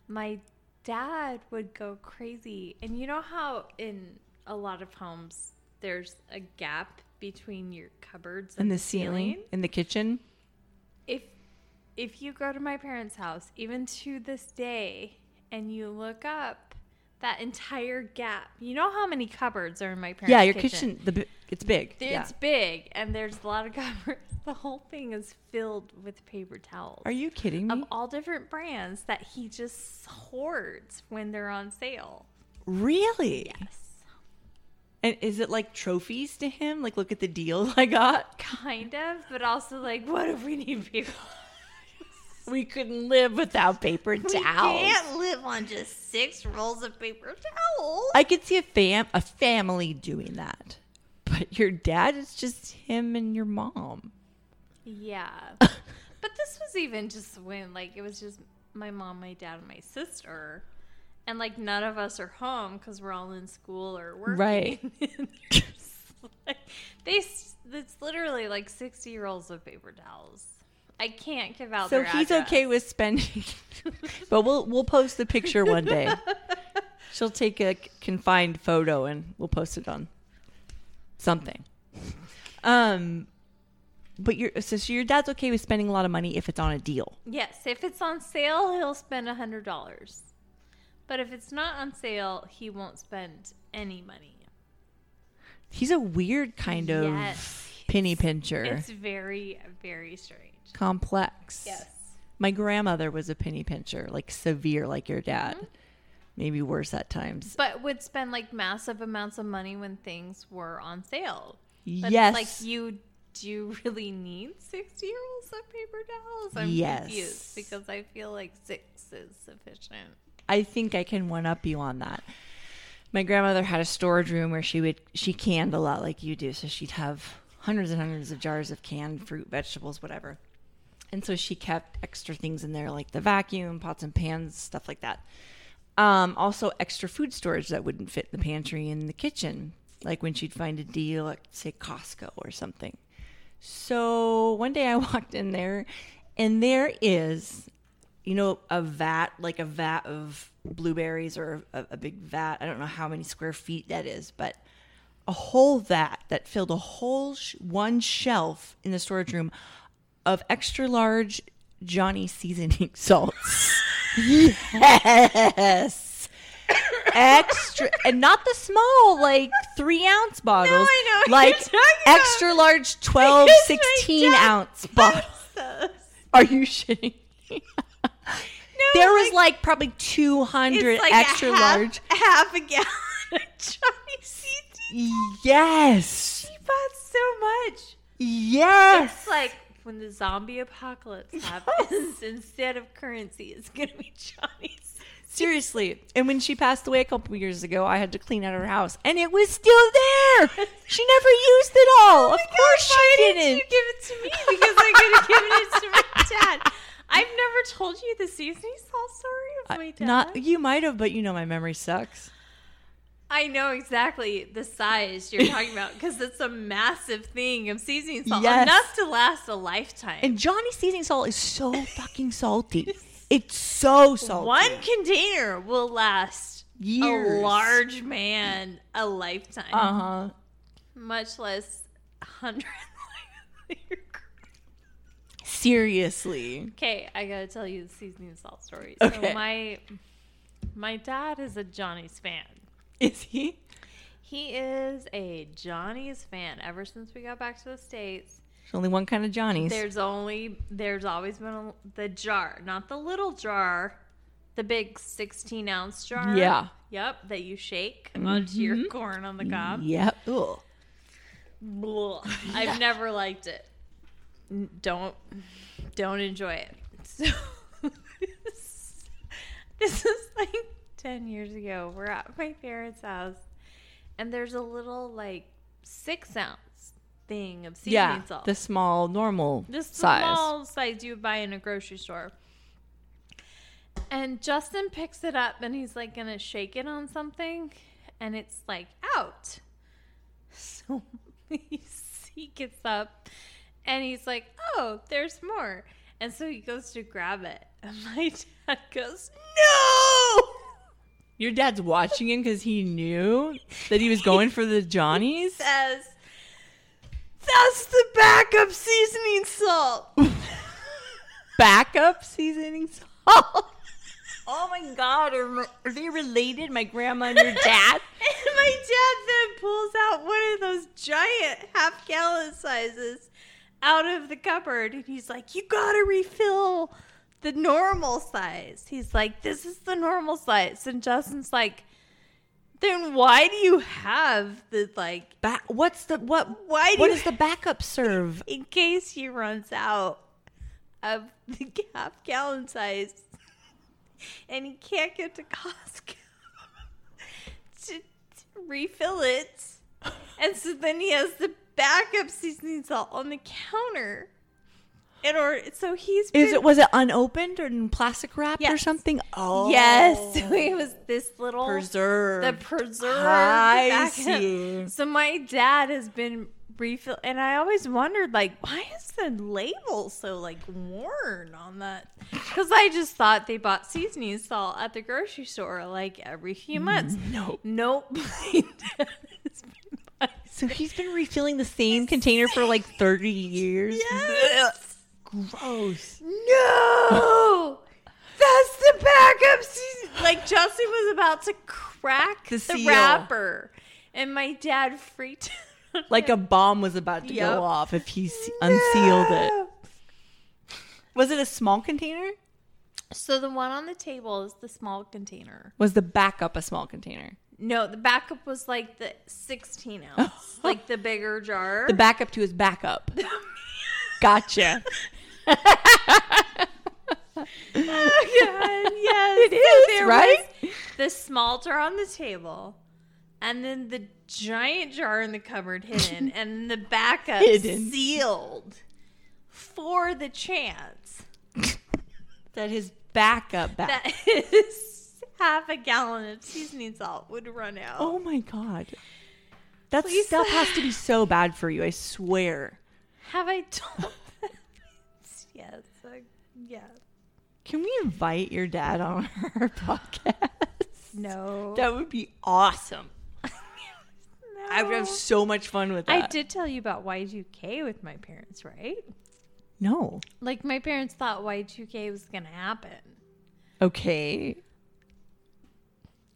my dad would go crazy. And you know how in a lot of homes there's a gap between your cupboards and the ceiling, in the kitchen. If if you go to my parents' house, even to this day, and you look up that entire gap, you know how many cupboards are in my parents' house? Yeah, your kitchen. kitchen. The it's big. It's yeah. big, and there's a lot of cupboards. The whole thing is filled with paper towels Are you kidding me? of all different brands that he just hoards when they're on sale. Really? Yes. And is it like trophies to him? Like, look at the deal I got. Kind of, but also like, what if we need paper? We couldn't live without paper towels. We can't live on just six rolls of paper towels. I could see a fam a family doing that, but your dad is just him and your mom. Yeah. but this was even just when, like, it was just my mom, my dad, and my sister. And, like, none of us are home because we're all in school or working. Right. Like, they, it's literally like 60 rolls of paper towels. I can't give out So he's address. okay with spending, but we'll we'll post the picture one day. She'll take a confined photo and we'll post it on something. Um, but your so, so your dad's okay with spending a lot of money if it's on a deal. Yes, if it's on sale, he'll spend a hundred dollars. But if it's not on sale, he won't spend any money. He's a weird kind of Yes. penny pincher, It's very, very strange. complex. Yes. My grandmother was a penny pincher, like severe, like your dad. Mm-hmm. Maybe worse at times. But would spend like massive amounts of money when things were on sale. But yes. Like you do you really need sixty rolls of paper towels? I'm Yes. confused because I feel like six is sufficient. I think I can one up you on that. My grandmother had a storage room where she would she canned a lot like you do, so she'd have hundreds and hundreds of jars of canned fruit, vegetables, whatever. And so she kept extra things in there like the vacuum, pots and pans, stuff like that. Um, also extra food storage that wouldn't fit in the pantry in the kitchen, like when she'd find a deal at say Costco or something. So one day I walked in there and there is you know, a vat, like a vat of blueberries or a, a big vat. I don't know how many square feet that is, but a whole vat that filled a whole sh- one shelf in the storage room of extra large Johnny seasoning salts. yes. Extra, and not the small, like three ounce bottles. no, I know like you're about. extra large 12 because 16 ounce bottles. Are you shitting me? there was like, probably 200 it's like extra a half, large. half a gallon of Johnny seasoning. Yes. She bought so much. Yes. It's like when the zombie apocalypse happens, instead of currency, it's gonna be Johnny's. Seriously. And when she passed away a couple years ago, I had to clean out her house, and it was still there. She never used it all. Oh of course Why she didn't didn't. you give it to me? Because I could have given it to my dad. I've never told you the seasoning salt story of my dad. Not you might have, but you know my memory sucks. I know exactly the size you're talking about because it's a massive thing of seasoning salt, Yes. enough to last a lifetime. And Johnny seasoning salt is so fucking salty. It's so salty. One container will last Years. a large man a lifetime, Uh huh. much less hundred. Seriously. okay, I gotta tell you the seasoning salt story. Okay. So my my dad is a Johnny's fan. Is he? He is a Johnny's fan ever since we got back to the states. There's only one kind of Johnny's. There's only there's always been a, the jar, not the little jar, the big 16 ounce jar. Yeah. Mm-hmm. Yep, that you shake onto your corn on the cob. Yep. Ugh. Blah. I've never liked it. Don't don't enjoy it. So this, is like 10 years ago. We're at my parents' house and there's a little like 6 ounce thing of seasoning Yeah. salt. The small, normal This size. small size you would buy in a grocery store. And Justin picks it up and he's like gonna shake it on something, and it's like out. So he, he gets up And he's like, "Oh, there's more." And so he goes to grab it, and my dad goes, "No!" Your dad's watching him because he knew that he was going for the Johnnies. Says, "That's the backup seasoning salt." Backup seasoning salt. Oh my god, are, are they related? My grandma and your dad? And my dad then pulls out one of those giant half gallon sizes out of the cupboard and he's like, You gotta refill the normal size. He's like, This is the normal size. And Justin's like, Then why do you have the like what's the what? why do What does the backup serve? in case he runs out of the half gallon size and he can't get to Costco to, to refill it. And so then he has the backup seasoning salt on the counter. In order, so he's Is been- it was it unopened or in plastic wrapped or something? Oh, Yes, so it was this little preserved. the preserved. I backup. see. So my dad has been refill, and I always wondered, like, why is the label so like worn on that? Because I just thought they bought seasoning salt at the grocery store like every few months. Nope. Nope. My dad has been buying- So he's been refilling the same container for like thirty years. Yes. Gross. No. That's the backup season. Like Justin was about to crack The the, wrapper, and my dad freaked. out. Like a bomb was about to Yep. go off if he se- unsealed it. Was it a small container? So the one on the table is the small container. Was the backup a small container? No, the backup was like the 16 ounce, like the bigger jar. The backup to his backup. Gotcha. oh God, yes, It is, there right? The small jar on the table, and then the giant jar in the cupboard hidden, and the backup Hidden. sealed for the chance that his backup back. that his half a gallon of seasoning salt would run out. oh my god. That Please. stuff has to be so bad for you, I swear. Have I told? yes, uh, yeah. Can we invite your dad on our podcast? No, That would be awesome. I would have so much fun with that. I did tell you about Y2K with my parents, right? No. Like my parents thought Y2K was going to happen. Okay.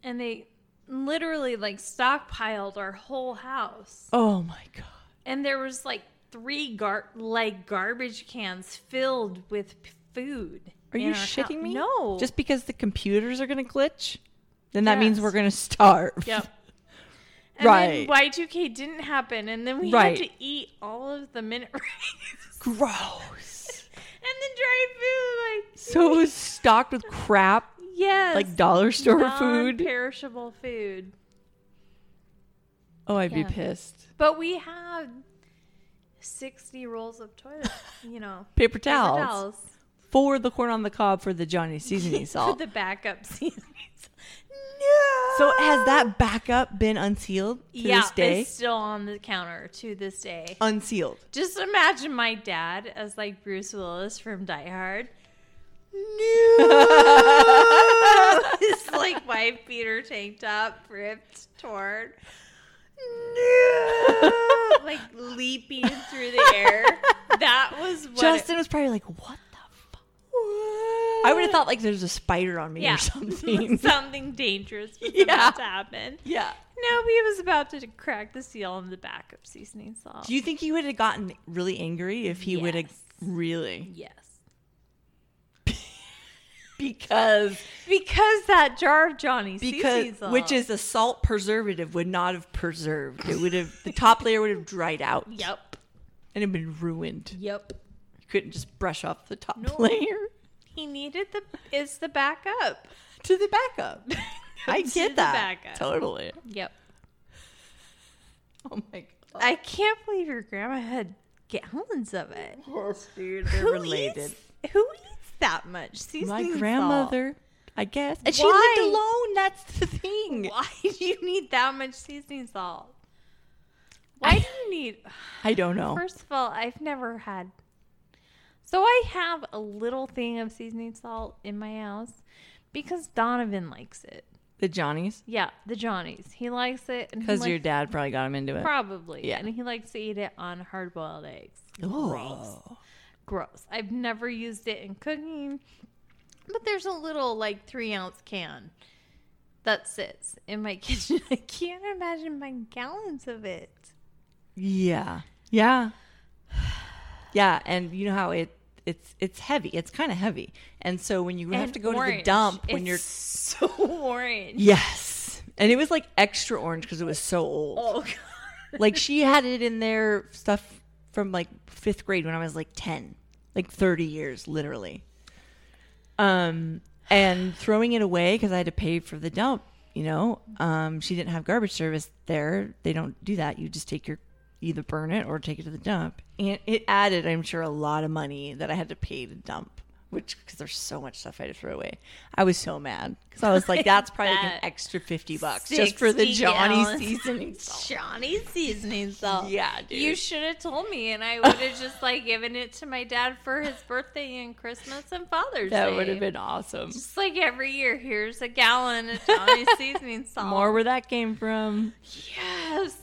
And they literally like stockpiled our whole house. Oh my god. And there was like three gar- like garbage cans filled with p- food. Are you shitting me? No. Just because the computers are going to glitch? Then that means we're going to starve. Yep. And Right. then Y2K didn't happen and then we Right. had to eat all of the minute rice Gross. and the dry food like So it was stocked with crap, yes. like dollar store food. perishable food. Oh, I'd Yeah. be pissed. But we had 60 rolls of toilet, you know, Paper paper towels. towels For the corn on the cob for the Johnny seasoning for salt. the backup seasonings. No. so has that backup been unsealed to yeah, this day? it's still on the counter to this day. Unsealed. Just imagine my dad as like Bruce Willis from Die Hard. No. His like white beater tank top ripped, torn. No. like leaping through the air. That was what. Justin was probably like, "What the fuck?" I would have thought like there's a spider on me yeah, or something. something dangerous was Yeah. about to happen. yeah. No, he was about to crack the seal on the backup seasoning salt. Do you think he would have gotten really angry if he would have really? yes. Because Because that jar of Johnny because which is a salt preservative would not have preserved. It would have the top layer would have dried out Yep. and have been ruined. Yep. You couldn't just brush off the top No. layer He needed the is the backup. to the backup. I get that backup. totally. Yep. Oh my god. I can't believe your grandma had gallons of it. Yes, dude, they're Who related. Eats, who eats that much seasoning salt. My salt? grandmother, I guess. And she lived alone. That's the thing. Why do you need that much seasoning salt? Why do you need? I don't know. First of all, I've never had. So I have a little thing of seasoning salt in my house because Donovan likes it. the Johnnies, Yeah, the Johnnies. He likes it, because your dad probably got him into it. probably. Yeah. and he likes to eat it on hard boiled eggs. Oh. Gross. Gross. I've never used it in cooking, but there's a little like three ounce can that sits in my kitchen. I can't imagine buying gallons of it. Yeah. Yeah. Yeah, and you know how it it's it's heavy. It's kind of heavy. And so when you have to go to the dump when It's you're so orange. Yes. And it was like extra orange because it was so old. Oh god. Like she had it in there stuff from like 5th grade when I was like 10. Like 30 years literally. Um and throwing it away cuz I had to pay for the dump, you know. Um she didn't have garbage service there. They don't do that. You just take your either burn it or take it to the dump. And it added, I'm sure, a lot of money that I had to pay to dump, which because there's so much stuff I had to throw away. I was so mad because I was like, that's probably like an extra fifty bucks just for the Johnny gallons. seasoning salt. Johnny seasoning salt. Yeah, dude. You should have told me, and I would have just like given it to my dad for his birthday and Christmas and Father's Day. That would have been awesome. just like every year. Here's a gallon of Johnny seasoning salt. More where that came from. Yes.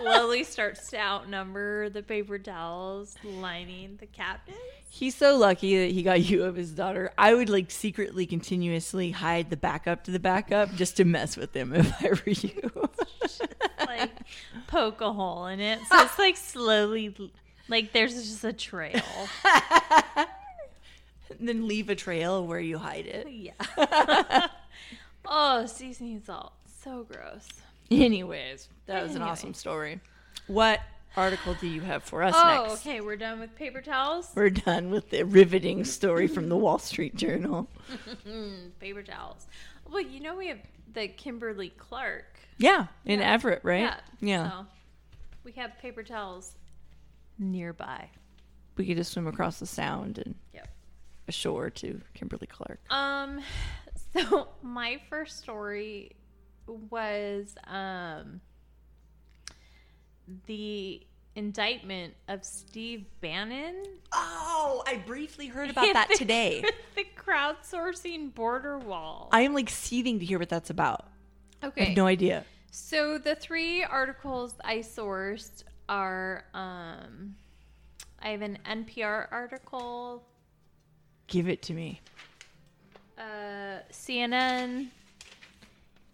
Slowly starts to outnumber the paper towels lining the cabinets. He's so lucky that he got you of his daughter. I would like secretly, continuously hide the backup to the backup just to mess with him if I were you. Like poke a hole in it, so it's like slowly, like there's just a trail. then leave a trail where you hide it. Yeah. oh, seasoning salt, so gross. Anyways, that was an awesome story. What article do you have for us next? Oh, next? okay, we're done with paper towels. We're done with the riveting story from the Wall Street Journal. Paper towels. Well, you know we have the Kimberly Clark. Yeah, in Yeah. Everett, right? Yeah. Yeah. So we have paper towels nearby. We could just swim across the sound and Yep. ashore to Kimberly Clark. Um, so my first story was um the indictment of Steve Bannon. Oh, I briefly heard about that today. the crowdsourcing border wall. I am like seething to hear what that's about. Okay. I have no idea. So the three articles I sourced are um I have an NPR article, Give it to me. uh CNN,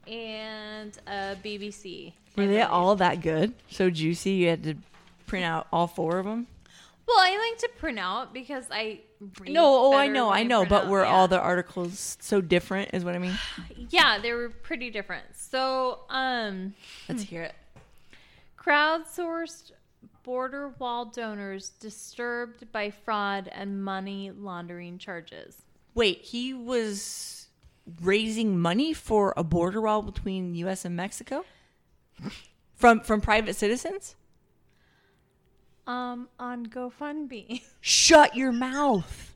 and uh BBC. Were they all that good? So juicy you had to print out all four of them? Well, I like to print out because I read No, oh, I know, I know, but out, were yeah. all the articles so different is what I mean? Yeah, they were pretty different. So, um Let's hear it. crowdsourced border wall donors disturbed by fraud and money laundering charges. Wait, he was raising money for a border wall between US and Mexico? From from private citizens? Um, on GoFundMe. Shut your mouth.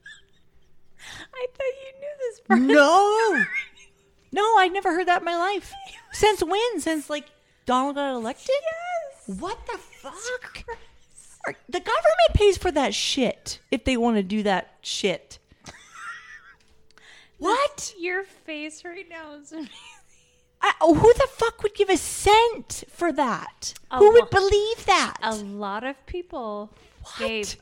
I thought you knew this part. No. No, I never heard that in my life. Since when? Since like Donald got elected? Yes. What the fuck? The government pays for that shit if they want to do that shit. What? Your face right now is amazing. I, oh, who the fuck would give a cent for that? A who would believe that? A lot of people What? gave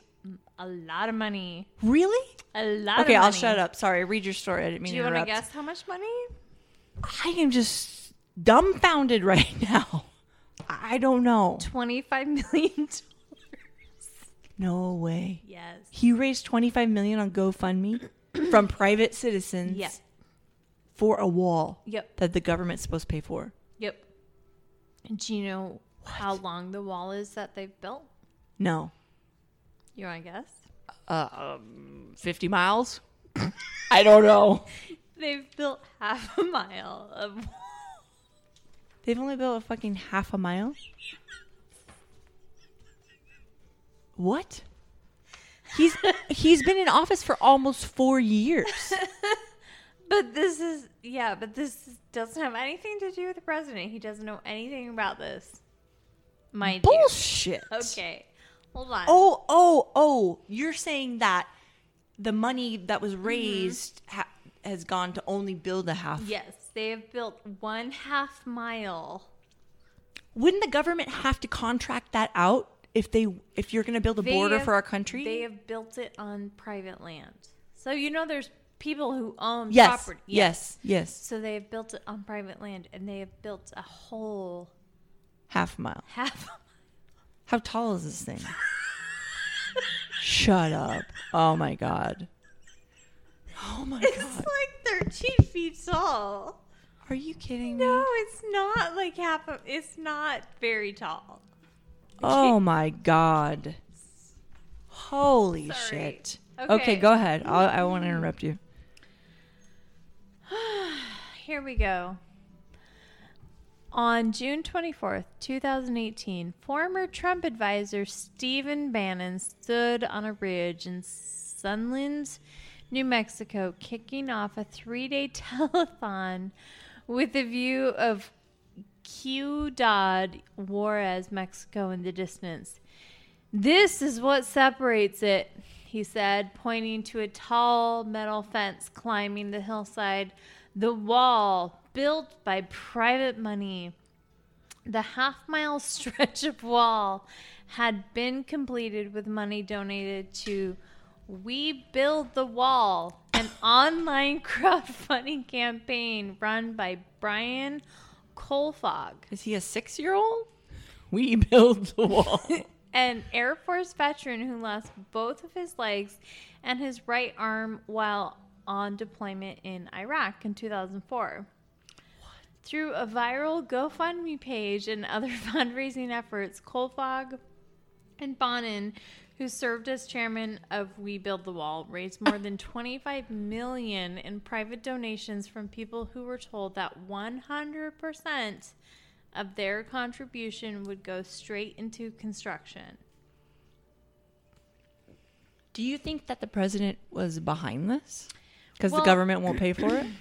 a lot of money. really? A lot of money. Okay, I'll shut up. Sorry, read your story. I didn't mean Do you want to guess how much money? I am just dumbfounded right now. I don't know. Twenty-five million dollars. No way. Yes. He raised 25 million on GoFundMe from private citizens Yeah. For a wall Yep. that the government's supposed to pay for. Yep. And do you know how long the wall is that they've built? No. You want to guess? Um, 50 miles? I don't know. They've built half a mile of wall. They've only built a fucking half a mile? What? He's he's been in office for almost 4 years. But this is yeah, but this doesn't have anything to do with the president. He doesn't know anything about this. mind Bullshit. you. Okay, hold on. Oh, oh, oh! You're saying that the money that was mm-hmm. raised ha- has gone to only build a half. Yes, they have built one half mile. Wouldn't the government have to contract that out if they if you're going to build a They border have- for our country? They have built it on private land. So you know there's people who own yes, property. yes, yes. So they have built it on private land and they have built a whole Half mile. half a mile. How tall is this thing? Shut up! Oh my god! Oh my It's god! It's like 13 feet tall. Are you kidding me? No, it's not like half of it's not very tall. Oh my god! Holy Sorry. shit! Okay. Okay, go ahead. I'll, I won't interrupt you. Here we go. On June 24th, 2018, former Trump advisor Stephen Bannon stood on a ridge in Sunland, New Mexico, kicking off a three day telethon with a view of Ciudad Juarez, Mexico, in the distance. This is what separates it, he said, pointing to a tall metal fence climbing the hillside. The wall, built by private money, the half mile stretch of wall had been completed with money donated to We Build the Wall, an online crowdfunding campaign run by Brian Kolfage. Is he a six-year-old? We build the wall. an Air Force veteran who lost both of his legs and his right arm while on deployment in Iraq in 2004. Through a viral GoFundMe page and other fundraising efforts, Kolfage and Bannon, who served as chairman of We Build the Wall, raised more than 25 million in private donations from people who were told that 100% of their contribution would go straight into construction. Do you think that the president was behind this? Because Well- the government won't pay for it?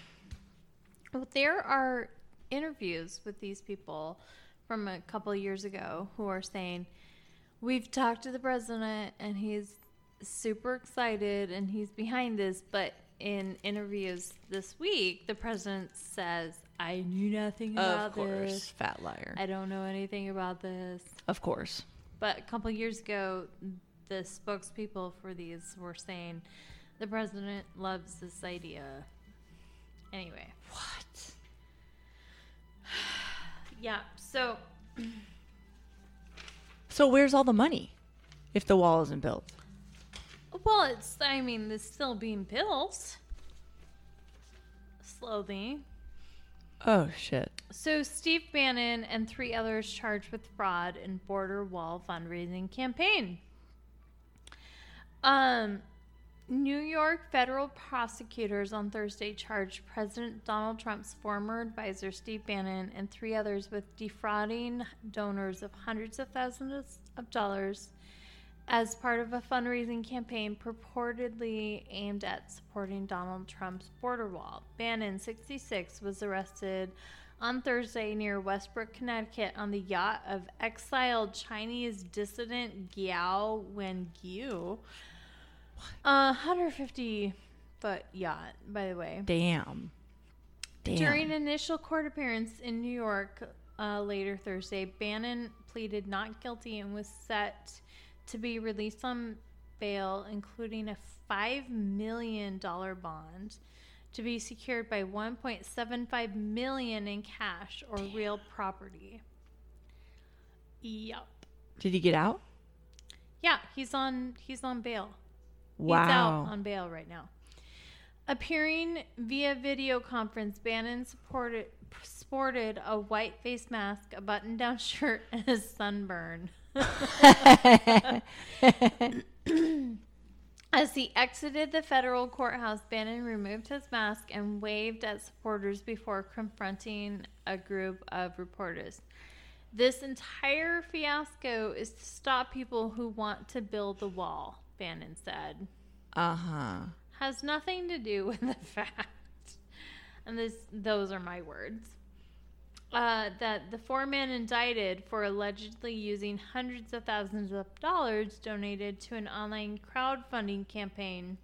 Well, there are interviews with these people from a couple of years ago who are saying, We've talked to the president and he's super excited and he's behind this. But in interviews this week, the president says, I knew nothing about this. Of course. this. Fat liar. I don't know anything about this. Of course. But a couple years ago, the spokespeople for these were saying the president loves this idea. Anyway, What? yeah. So So where's all the money if the wall isn't built? Well, it's, I mean, it's still being built slowly. Oh, shit. So, Steve Bannon and three others charged with fraud in border wall fundraising campaign. Um, New York federal prosecutors on Thursday charged President Donald Trump's former advisor Steve Bannon and three others with defrauding donors of hundreds of thousands of dollars as part of a fundraising campaign purportedly aimed at supporting Donald Trump's border wall. Bannon, 66, was arrested on Thursday near Westbrook, Connecticut, on the yacht of exiled Chinese dissident Guo Wengui. A 150 foot yacht, by the way. Damn. Damn. During an initial court appearance in New York uh, later Thursday, Bannon pleaded not guilty and was set to be released on bail, including a $5 million bond to be secured by 1.75 million in cash or real property. Yup. Did he get out? Yeah, he's on he's on bail. Wow. He's out on bail right now. Appearing via video conference, Bannon supported, sported a white face mask, a button down shirt, and a sunburn. As he exited the federal courthouse, Bannon removed his mask and waved at supporters before confronting a group of reporters. This entire fiasco is to stop people who want to build the wall, Bannon said. Uh huh. Has nothing to do with the fact. And this those are my words. Uh, that the four men indicted for allegedly using hundreds of thousands of dollars donated to an online crowdfunding campaign.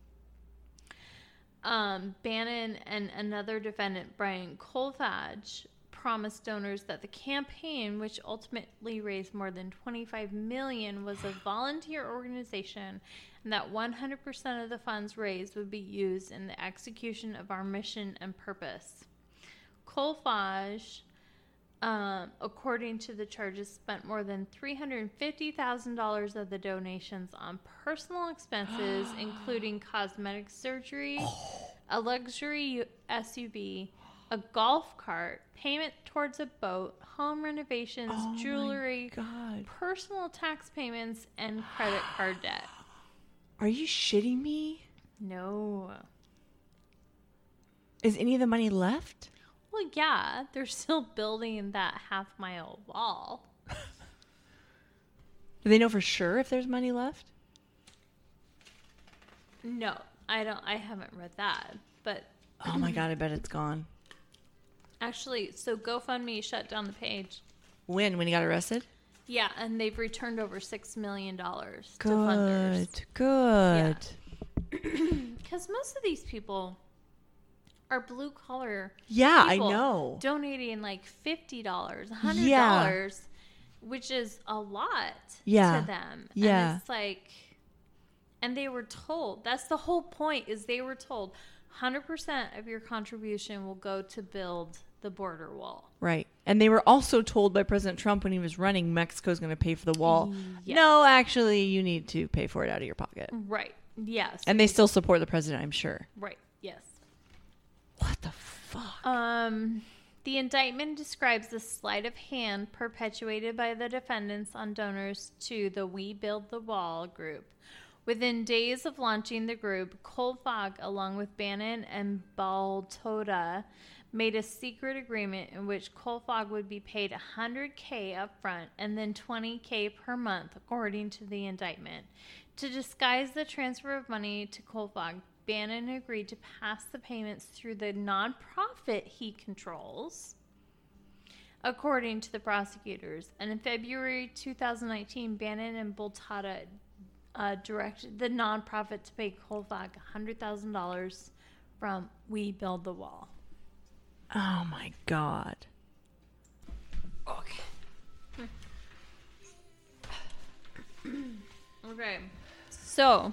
Um, Bannon and another defendant, Brian Kolfage, promised donors that the campaign, which ultimately raised more than 25 million, was a volunteer organization and that 100% of the funds raised would be used in the execution of our mission and purpose. Kolfage um, according to the charges, spent more than $350,000 of the donations on personal expenses, including cosmetic surgery, a luxury SUV, a golf cart, payment towards a boat, home renovations, Oh jewelry, God. personal tax payments, and credit card debt. Are you shitting me? No. Is any of the money left? Well, yeah, they're still building that half mile wall. Do they know for sure if there's money left? No, I don't. I haven't read that, but Oh my god, I bet it's gone. Actually, so GoFundMe shut down the page. When? When he got arrested? Yeah, and they've returned over six million dollars to funders. Good. Good. Because most of these people are blue collar. Yeah, I know. Donating like fifty dollars, hundred Yeah. dollars, which is a lot Yeah. to them. Yeah. and it's like, and they were told. That's the whole point. Is they were told, hundred percent of your contribution will go to build the border wall. Right. And they were also told by President Trump when he was running, Mexico's going to pay for the wall. Yes. No, actually, you need to pay for it out of your pocket. Right. Yes. And they still support the president, I'm sure. right. What the fuck? Um, the indictment describes the sleight of hand perpetuated by the defendants on donors to the We Build the Wall group. Within days of launching the group, Kolfage, along with Bannon and Baltoda, made a secret agreement in which Kolfage would be paid 100k upfront and then 20k per month, according to the indictment. To disguise the transfer of money to Kolfage, Bannon agreed to pass the payments through the nonprofit he controls, according to the prosecutors. And in February 2019, Bannon and Boltada uh, directed the nonprofit to pay Kolfage $100,000 from We Build the Wall. Oh my god. Okay. okay. So,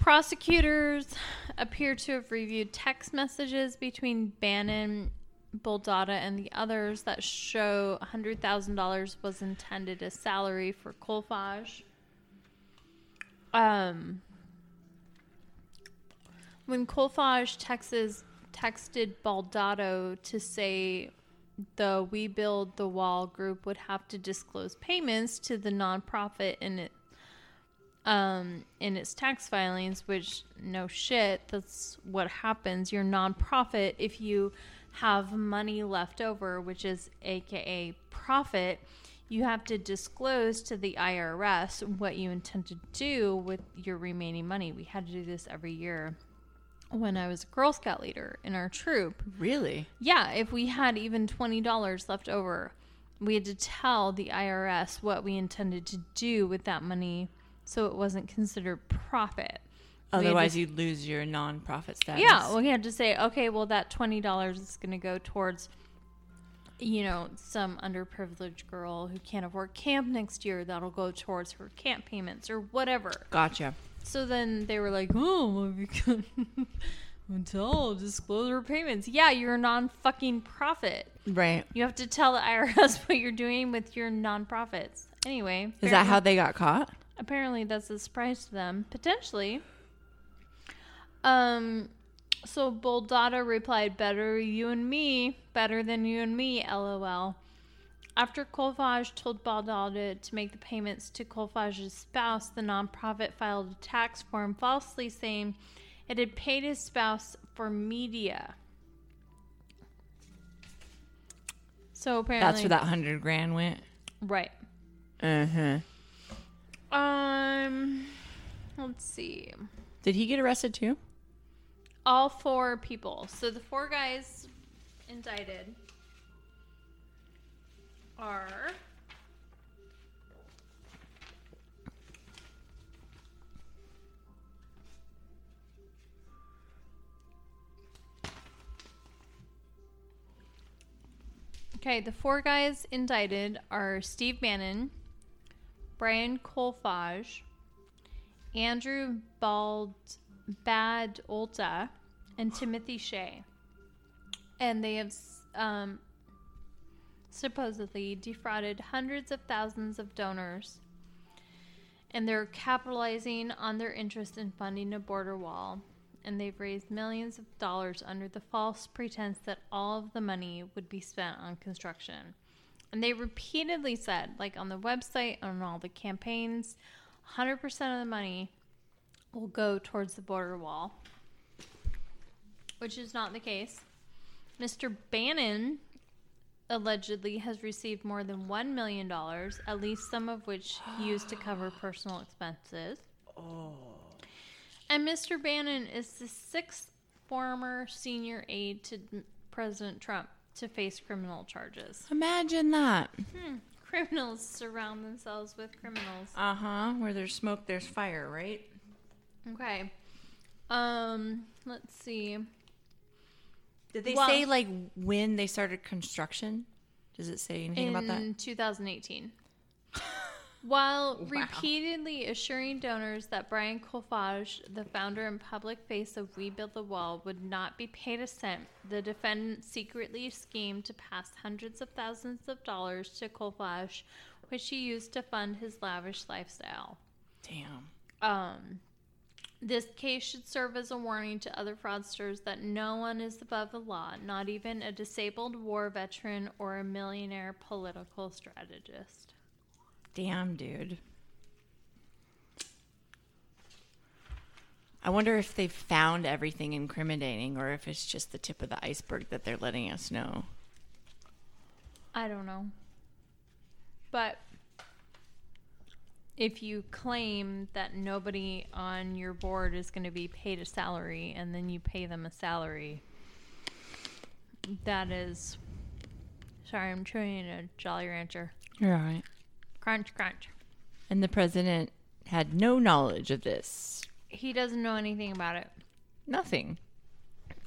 prosecutors appear to have reviewed text messages between Bannon, Boldata, and the others that show $100,000 was intended as salary for Kolfage. Um, when Kolfage texts, texted Baldado to say the We Build the Wall group would have to disclose payments to the nonprofit in it um in its tax filings which no shit that's what happens. Your nonprofit if you have money left over which is aka profit you have to disclose to the IRS what you intend to do with your remaining money. We had to do this every year when I was a Girl Scout leader in our troop. Really? yeah, if we had even twenty dollars left over, we had to tell the IRS what we intended to do with that money, so it wasn't considered profit. Otherwise, to- you'd lose your non-profit status. yeah, we had to say, okay, well, that twenty dollars is going to go towards, you know, some underprivileged girl who can't afford camp next year. That'll go towards her camp payments or whatever. Gotcha. So then they were like, oh, well, until disclose her payments. Yeah, you're a non fucking profit. Right. You have to tell the IRS what you're doing with your nonprofits. Anyway, Is that how they got caught? Apparently that's a surprise to them potentially um so boldata replied better you and me better than you and me lol after Kolfage told Baldada to make the payments to Kolfage's spouse, the nonprofit filed a tax form falsely saying it had paid his spouse for media. So apparently, That's where that hundred grand went. right. Uh huh. Um, let's see. Did he get arrested too? all four people. So the four guys indicted are Okay, the four guys indicted are Steve Bannon, Brian Kolfage, Andrew Bald Bad Olta, and Timothy Shea. And they have um, supposedly defrauded hundreds of thousands of donors. And they're capitalizing on their interest in funding a border wall. And they've raised millions of dollars under the false pretense that all of the money would be spent on construction. And they repeatedly said, like on the website, on all the campaigns, 100% of the money will go towards the border wall, which is not the case. Mr. Bannon allegedly has received more than $1 million, at least some of which he used to cover personal expenses. Oh. And Mr. Bannon is the sixth former senior aide to President Trump to face criminal charges. Imagine that. Hmm. Criminals surround themselves with criminals. Uh huh. Where there's smoke, there's fire, right? Okay. Um, let's see. Did they Well- say like when they started construction? Does it say anything about that? In 2018. While repeatedly assuring donors that Brian Kolfage, the founder and public face of We Build the Wall, would not be paid a cent, the defendant secretly schemed to pass hundreds of thousands of dollars to Kolfage, which he used to fund his lavish lifestyle. Damn. Um, this case should serve as a warning to other fraudsters that no one is above the law, not even a disabled war veteran or a millionaire political strategist. Damn, dude. I wonder if they've found everything incriminating or if it's just the tip of the iceberg that they're letting us know. I don't know. But if you claim that nobody on your board is going to be paid a salary and then you pay them a salary, that is. Sorry, I'm chewing a Jolly Rancher. You're all right. Crunch, crunch. And the president had no knowledge of this. He doesn't know anything about it. Nothing.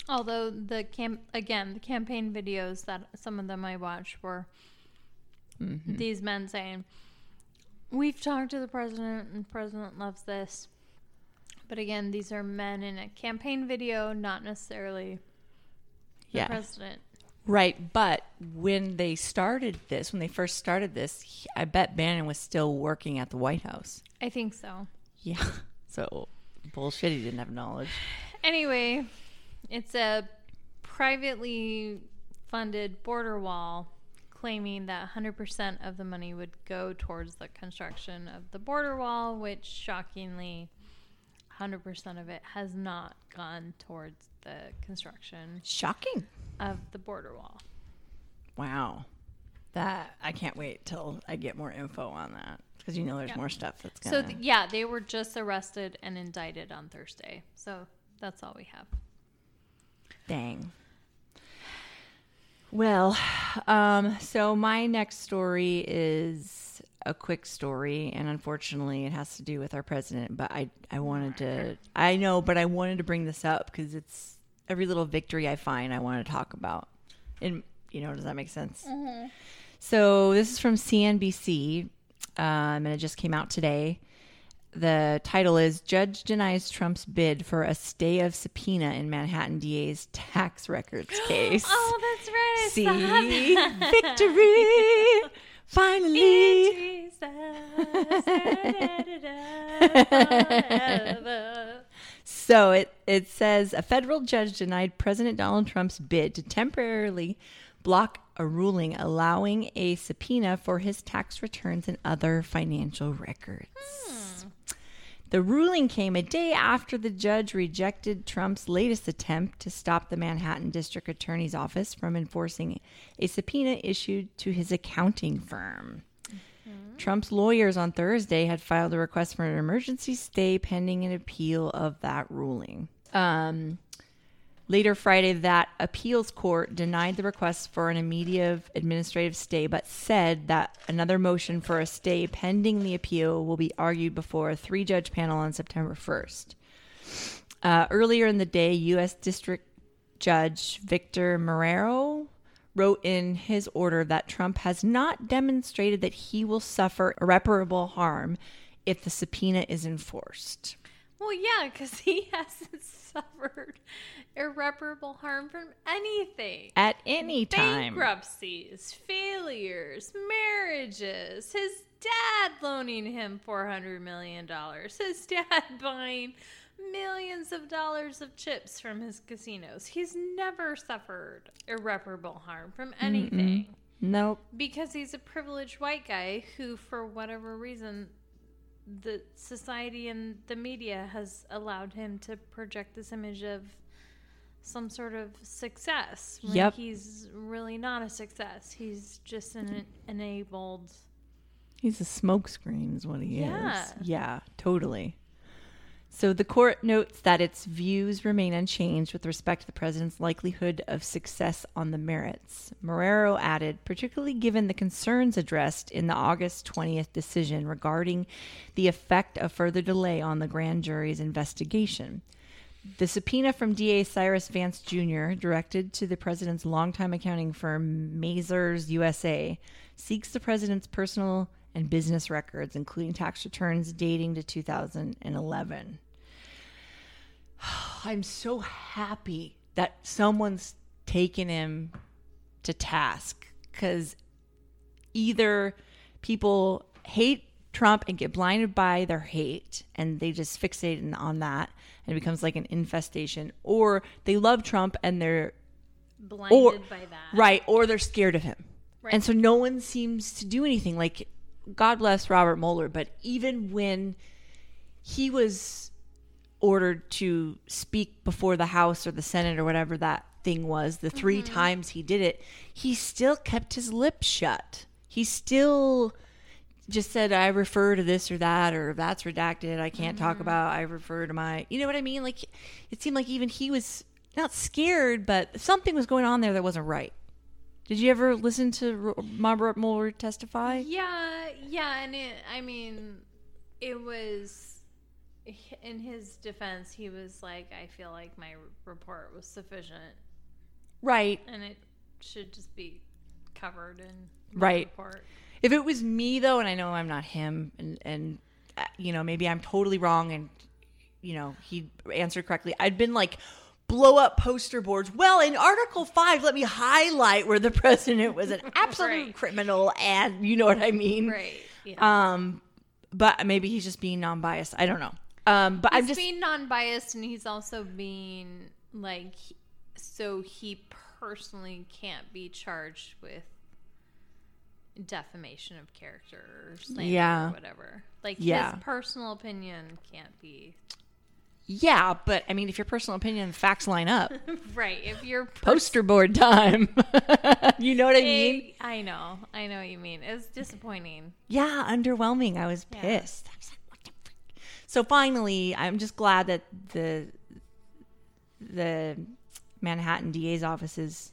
Although the camp again, the campaign videos that some of them I watched were Mm-hmm. these men saying, "We've talked to the president, and the president loves this." But again, these are men in a campaign video, not necessarily the Yeah. president. Right, but when they started this, when they first started this, he- I bet Bannon was still working at the White House. I think so. Yeah. So bullshit. He didn't have knowledge. Anyway, it's a privately funded border wall claiming that 100% of the money would go towards the construction of the border wall, which shockingly, 100% of it has not gone towards the construction Shocking. Of the border wall. Wow. That I can't wait till I get more info on that because you know there's Yeah. more stuff that's So, gonna. th- yeah, they were just arrested and indicted on Thursday. So, that's all we have. Dang. Well, um, so my next story is a quick story, and unfortunately, it has to do with our president. But I, I wanted to, I know, but I wanted to bring this up because it's every little victory I find, I want to talk about. And you know, does that make sense? So this is from CNBC, um, and it just came out today. The title is Judge Denies Trump's Bid for a Stay of Subpoena in Manhattan DA's Tax Records Case. Oh, that's right. See? Victory! Finally! So it, it says a federal judge denied President Donald Trump's bid to temporarily block a ruling allowing a subpoena for his tax returns and other financial records. Hmm. The ruling came a day after the judge rejected Trump's latest attempt to stop the Manhattan District Attorney's Office from enforcing a subpoena issued to his accounting firm. Trump's lawyers on Thursday had filed a request for an emergency stay pending an appeal of that ruling. Um, Later Friday, that appeals court denied the request for an immediate administrative stay, but said that another motion for a stay pending the appeal will be argued before a three judge panel on September 1st. Uh, earlier in the day, U.S. District Judge Victor Marrero wrote in his order that Trump has not demonstrated that he will suffer irreparable harm if the subpoena is enforced. Well, yeah, because he hasn't suffered irreparable harm from anything. At any time. Bankruptcies, failures, marriages, his dad loaning him $400 million, his dad buying millions of dollars of chips from his casinos. He's never suffered irreparable harm from anything. Nope. Because he's a privileged white guy who, for whatever reason, the society and the media has allowed him to project this image of some sort of success. when Yep. He's really not a success. He's just an enabled. He's a smokescreen, is what he Yeah. is. Yeah, totally. So the court notes that its views remain unchanged with respect to the president's likelihood of success on the merits. Marrero added, particularly given the concerns addressed in the August 20th decision regarding the effect of further delay on the grand jury's investigation. The subpoena from DA Cyrus Vance Jr., directed to the president's longtime accounting firm, Mazars USA, seeks the president's personal and business records, including tax returns dating to 2011. I'm so happy that someone's taken him to task because either people hate Trump and get blinded by their hate and they just fixate on that and it becomes like an infestation, or they love Trump and they're Blinded or by that. right, or they're scared of him, Right. and so no one seems to do anything. Like, God bless Robert Mueller, but even when he was ordered to speak before the House or the Senate or whatever that thing was, the 3 Mm-hmm. times he did it, he still kept his lips shut. He still just said, I refer to this or that, or that's redacted. I can't talk Mm-hmm. about, I refer to my, you know what I mean? Like, it seemed like even he was not scared, but something was going on there that wasn't right. Did you ever listen to Robert Mueller testify? Yeah, yeah, and it, I mean, it was in his defense. He was like, "I feel like my report was sufficient, Right. and it should just be covered in Right. report." If it was me though, and I know I'm not him, and and uh, you know maybe I'm totally wrong, and you know he answered correctly, I'd been like blow up poster boards. Well, in Article Five, let me highlight where the president was an absolute Right. criminal, and you know what I mean, Right. Yeah. Um, but maybe he's just being non-biased. I don't know. Um, but he's I'm just being non-biased, and he's also being like, so he personally can't be charged with defamation of character or slander Yeah. or whatever. Like Yeah. his personal opinion can't be yeah. But I mean, if your personal opinion and facts line up, right. If you're poster board time. you know what I mean? I know, I know what you mean. It's disappointing. Yeah, underwhelming. I was Yeah. pissed. I was like, what the frick? So finally, I'm just glad that the the Manhattan DA's office is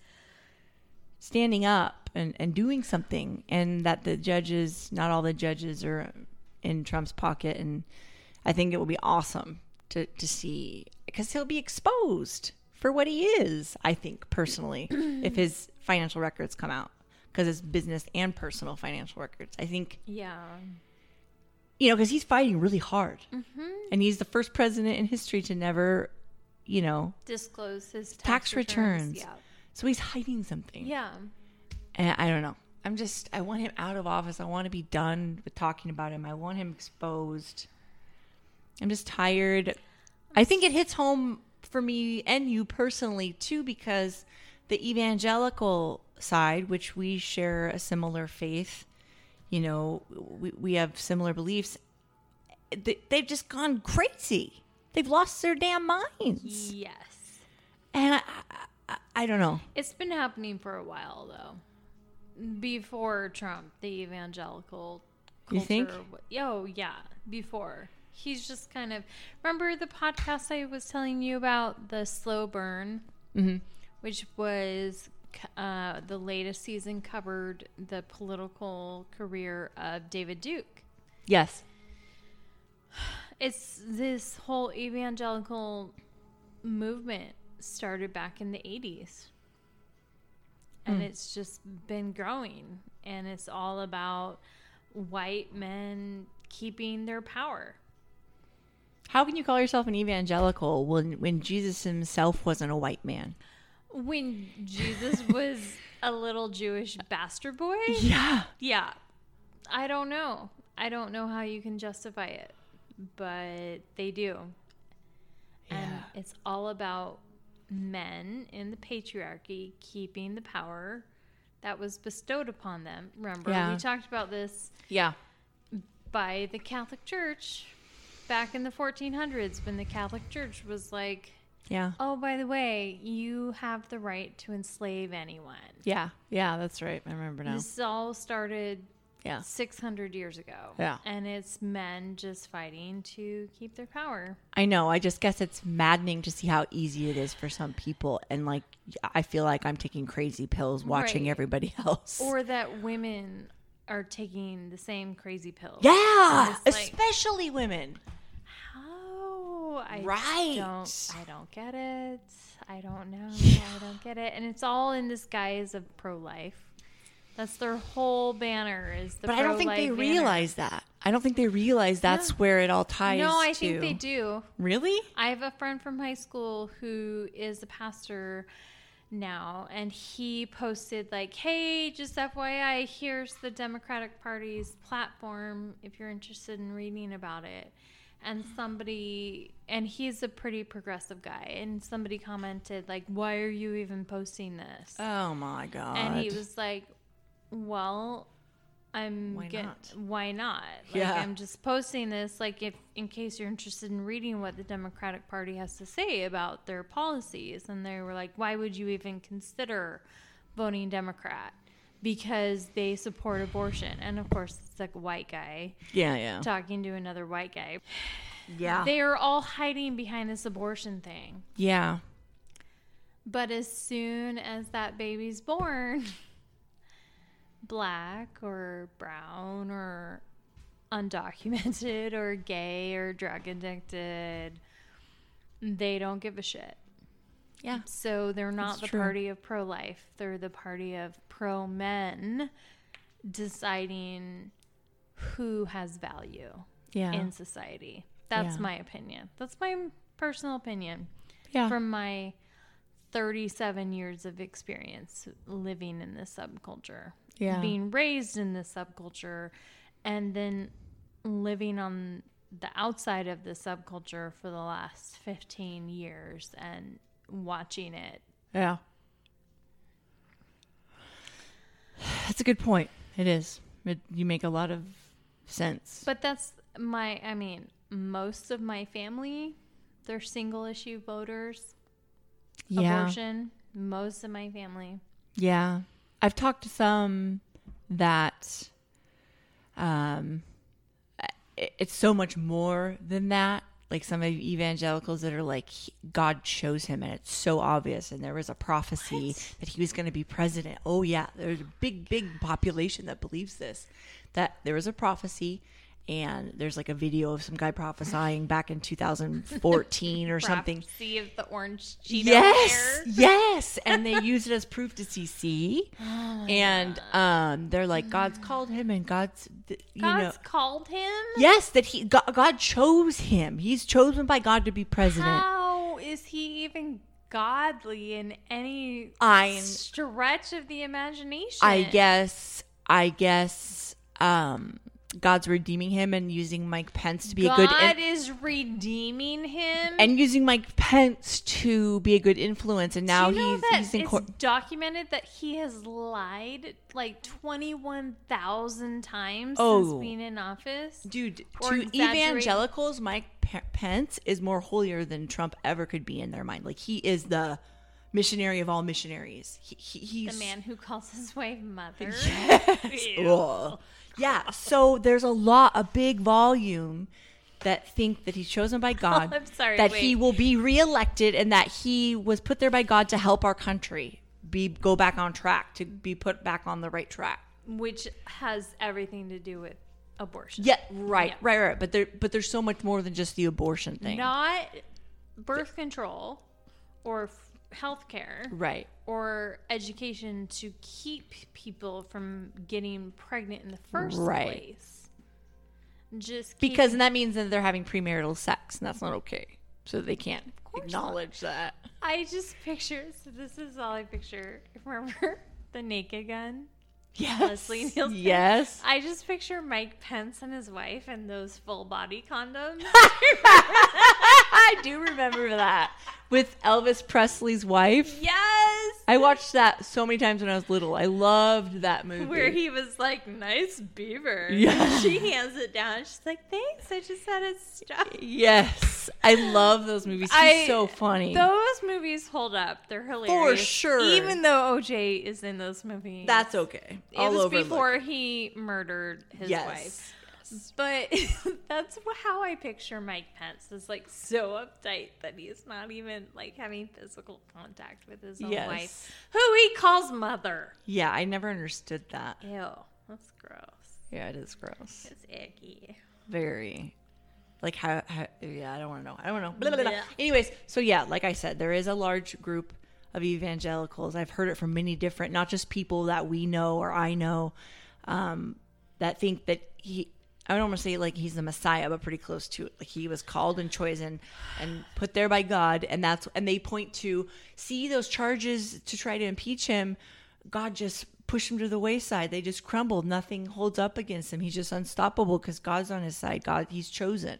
standing up and, and doing something and that the judges not all the judges are in Trump's pocket and I think it will be awesome to, to see because he'll be exposed for what he is, I think personally, if his financial records come out. Because it's business and personal financial records. I think Yeah. you know, because he's fighting really hard, Mm-hmm. and he's the first president in history to never, you know, Disclose his tax, Tax returns. Yeah. so he's hiding something. Yeah. and I don't know. I'm just, I want him out of office. I want to be done with talking about him. I want him exposed. I'm just tired. I think it hits home for me and you personally too, because the evangelical side, which we share a similar faith, you know, we, we have similar beliefs. They, they've just gone crazy. They've lost their damn minds. Yes. And I, I, I don't know. It's been happening for a while though. Before Trump, the evangelical culture. You think? wa- Oh yeah, before. He's just kind of remember the podcast I was telling you about the slow burn which was uh, the latest season covered the political career of David Duke. Yes. It's this whole evangelical movement started back in the 80s. And it's just been growing. And it's all about white men keeping their power. How can you call yourself an evangelical when when Jesus himself wasn't a white man? When Jesus was a little Jewish bastard boy? Yeah. Yeah. I don't know. I don't know how you can justify it, but they do. And Yeah. it's all about men in the patriarchy keeping the power that was bestowed upon them. Remember, Yeah. we talked about this Yeah. by the Catholic Church back in the 1400s when the Catholic Church was like, Yeah. oh, by the way, you have the right to enslave anyone. Yeah. Yeah, that's right. I remember now. This all started Yeah. 600 years ago. Yeah. And it's men just fighting to keep their power. I know. I just guess it's maddening to see how easy it is for some people and like I feel like I'm taking crazy pills watching Right. everybody else. Or that women are taking the same crazy pills. yeah, like- especially women. How? I Right. don't I don't get it. I don't know. I don't get it. And it's all in this guise of pro life. That's their whole banner is the But I don't think they banner. realize that. I don't think they realize that's where it all ties No, I to. think they do. Really? I have a friend from high school who is a pastor now, and he posted, like, hey, just FYI, here's the Democratic Party's platform if you're interested in reading about it. And somebody, and he's a pretty progressive guy, and somebody commented, like, why are you even posting this? Oh my god. and he was like, well, I'm Why get- not? Why not? Like, Yeah. I'm just posting this, like, if in case you're interested in reading what the Democratic Party has to say about their policies. And they were like, why would you even consider voting Democrat? Because they support abortion. And of course, it's like a white guy Yeah, yeah. talking to another white guy. Yeah. They are all hiding behind this abortion thing. yeah. But as soon as that baby's born, black or brown or undocumented or gay or drug addicted, they don't give a shit. Yeah. So they're not That's the true. party of pro life, they're the party of pro men deciding who has value Yeah. in society. That's Yeah. my opinion. That's my personal opinion yeah. from my 37 years of experience living in this subculture, Yeah. being raised in this subculture, and then living on the outside of the subculture for the last 15 years and watching it. yeah. That's a good point. It is. It, you make a lot of sense. But that's my, I mean, most of my family, they're single issue voters, yeah. abortion. Most of my family. Yeah. I've talked to some that um it's so much more than that. Like some of evangelicals that are like he- God chose him and it's so obvious and there was a prophecy that he was going to be president. Oh yeah, there's a big big population that believes this. That there was a prophecy and there's like a video of some guy prophesying back in 2014 or something. See of the orange Cheeto Yes, yes, and they use it as proof to CC, Oh and um, they're like, God's called him, and God's, you know, God's called him. yes, that he God, God chose him. He's chosen by God to be president. How is he even godly in any I- stretch of the imagination? I guess, I guess, um, God's redeeming him and using Mike Pence to be God a good. in- is redeeming him. and using Mike Pence to be a good influence, and now you know he's he's in it's court. documented that he has lied like twenty one thousand times Oh. since being in office. Dude, Or to evangelicals, Mike Pence is more holier than Trump ever could be in their mind. Like he is the missionary of all missionaries. He, he, he's The man who calls his wife mother. Yes. Yeah. So there's a lot, a big volume that think that he's chosen by God, I'm sorry, that he will be reelected, and that he was put there by God to help our country be go back on track, to be put back on the right track. which has everything to do with abortion. Yeah, right, Yeah. right, right. But there, but there's so much more than just the abortion thing. Not birth control or f- health care Right. or education to keep people from getting pregnant in the first Right. place. Just Because and that means that they're having premarital sex, and that's not okay. So they can't acknowledge that. I just picture. So this is all I picture. Remember the Naked Gun? Yes. Leslie Nielsen? Yes. I just picture Mike Pence and his wife in those full body condoms. I do remember that with Elvis Presley's wife. yes. I watched that so many times when I was little. I loved that movie. Where he was like, "Nice beaver." Yeah. She hands it down. She's like, "Thanks. I just had it stuffed." Yes, I love those movies. He's I- so funny. Those movies hold up. They're hilarious. For sure. Even though OJ is in those movies. That's okay. it was before he murdered his Yes. wife. But that's how I picture Mike Pence is like so uptight that he's not even like having physical contact with his own Yes. wife, who he calls mother. Yeah, I never understood that. Ew, that's gross. Yeah, it is gross. It's icky. Very. Like how, how yeah, I don't want to know. I don't know. Blah, blah, blah. Yeah. Anyways, so yeah, like I said, there is a large group of evangelicals. I've heard it from many different, not just people that we know or I know, um, that think that he. I don't want to say like he's the Messiah, but pretty close to it. Like he was called and chosen and put there by God, and that's and they point to see those charges to try to impeach him. God just pushed him to the wayside. They just crumbled. Nothing holds up against him. He's just unstoppable because God's on his side. God, he's chosen.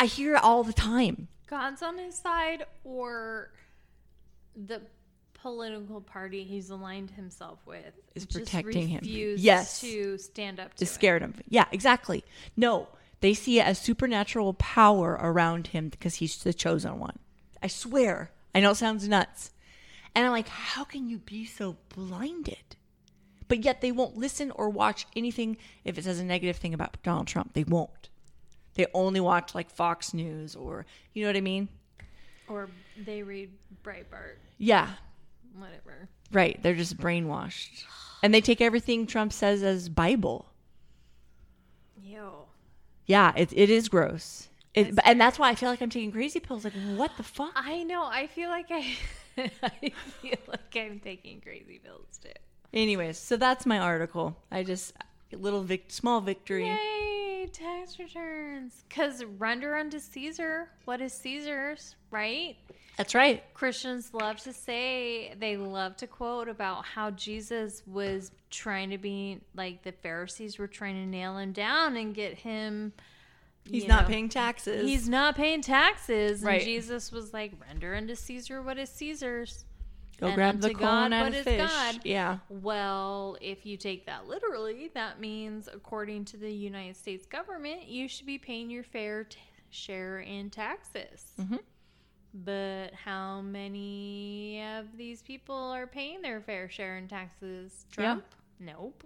I hear it all the time. God's on his side, or the political party he's aligned himself with Is protecting him. Yes. to stand up to it. scared him. Yeah, exactly. No, they see it as supernatural power around him because he's the chosen one. I swear. I know it sounds nuts. And I'm like, how can you be so blinded? But yet they won't listen or watch anything if it says a negative thing about Donald Trump. They won't. They only watch like Fox News or, you know what I mean? Or they read Breitbart, Yeah, whatever. right. They're just brainwashed. And they take everything Trump says as Bible. Ew. Yeah, it, it is gross. It, but- and that's why I feel like I'm taking crazy pills. Like, what the fuck? I know. I feel like I, I feel like I'm taking crazy pills too. Anyways, so that's my article. I just little vic- small victory. Yay, tax returns. Because render unto Caesar what is Caesar's, right? That's right. Christians love to say, they love to quote about how Jesus was trying to be like the Pharisees were trying to nail him down and get him. He's not know, paying taxes. He's not paying taxes. And Right. Jesus was like, render unto Caesar what is Caesar's. go and grab the corn God out what of is fish. God. Yeah. Well, if you take that literally, that means according to the United States government, you should be paying your fair t- share in taxes. Mhm. But how many of these people are paying their fair share in taxes? Trump? Nope.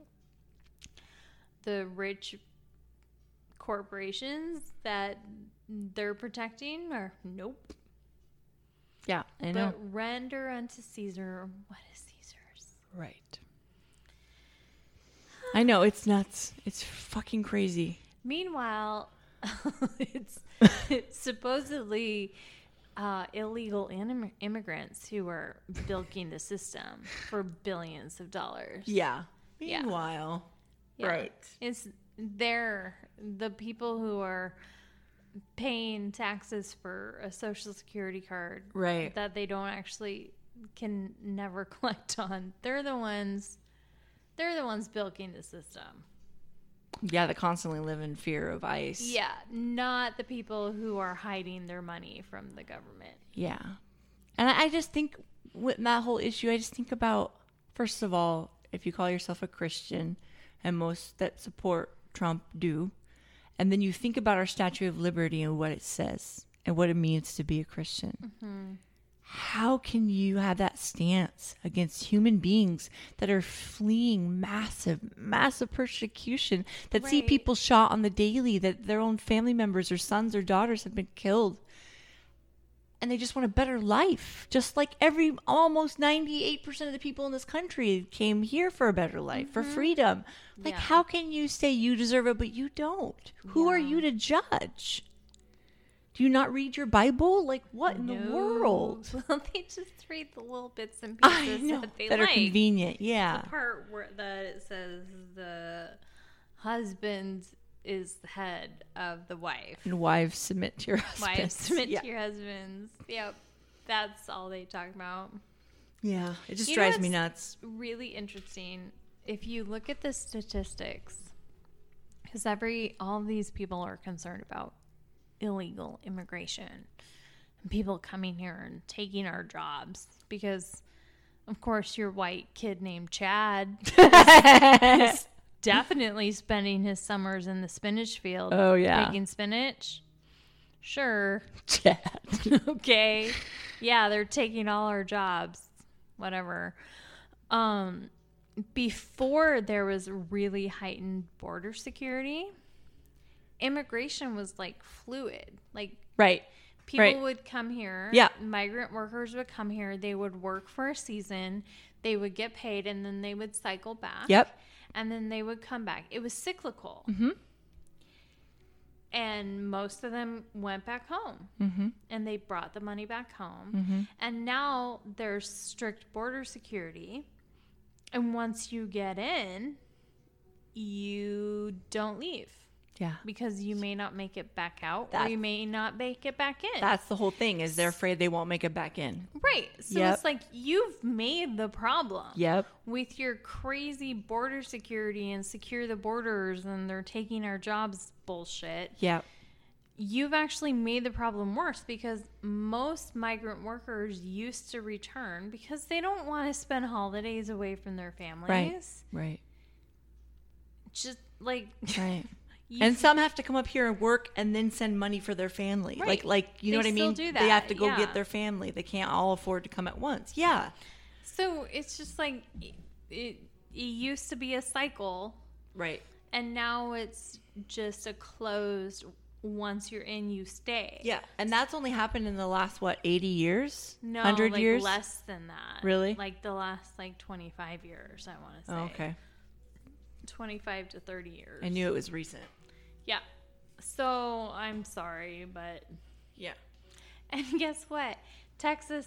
The rich corporations that they're protecting are nope. Yeah, I know. But render unto Caesar what is Caesar's. right. I know it's nuts. It's fucking crazy. Meanwhile, it's, it's supposedly uh, illegal inim- immigrants who are bilking the system for billions of dollars. Yeah. Yeah. Meanwhile, Yeah. right. It's they're the people who are paying taxes for a social security card Right. that they don't actually can never collect on. They're the ones they're the ones bilking the system. Yeah, that constantly live in fear of ICE. Yeah, not the people who are hiding their money from the government. Yeah. And I I just think with that whole issue, I just think about, first of all, if you call yourself a Christian, and most that support Trump do, and then you think about our Statue of Liberty and what it says and what it means to be a Christian. Mm-hmm. How can you have that stance against human beings that are fleeing massive, massive persecution, that see people shot on the daily, that their own family members or sons or daughters have been killed? And they just want a better life. Just like every almost 98% of the people in this country came here for a better life, for mm-hmm. freedom. Like, Yeah. how can you say you deserve it, but you don't? Who are you to judge? Do you not read your Bible? Like, what in the world? Well, they just read the little bits and pieces know that they that like. are convenient. Yeah, The part where that it says the husband is the head of the wife. and wives submit to your husbands. Wives submit yeah. to your husbands. Yep. That's all they talk about. yeah, it just You drives me nuts. Really interesting. If you look at the statistics, because every all these people are concerned about illegal immigration and people coming here and taking our jobs because of course your white kid named Chad is definitely spending his summers in the spinach field Oh, yeah. picking spinach sure Chad. okay. Yeah, they're taking all our jobs. Whatever. Um before there was really heightened border security, immigration was like fluid. Like right. people Right. would come here. Yeah. Migrant workers would come here, they would work for a season, they would get paid and then they would cycle back. Yep. And then they would come back. It was cyclical. Mhm. And most of them went back home Mm-hmm. and they brought the money back home. Mm-hmm. And now there's strict border security. And once you get in, you don't leave Yeah. because you may not make it back out or you may not make it back in. That's the whole thing. Is they're afraid they won't make it back in. right. So Yep. it's like you've made the problem Yep. with your crazy border security and secure the borders and they're taking our jobs bullshit. Yep. you've actually made the problem worse because most migrant workers used to return because they don't want to spend holidays away from their families. Right. Right. Just like Right. You, and some have to come up here and work and then send money for their family. Right. Like like you know what I still mean? They have to go yeah. get their family. They can't all afford to come at once. Yeah. so it's just like it, it, it used to be a cycle Right. and now it's just a closed once you're in you stay. Yeah. And that's only happened in the last what, 80 years? No, 100 like years? less than that. Really? Like the last like 25 years, I want to say. Oh, okay. 25 to 30 years. I knew it was recent. Yeah. So I'm sorry, but Yeah. and guess what? Texas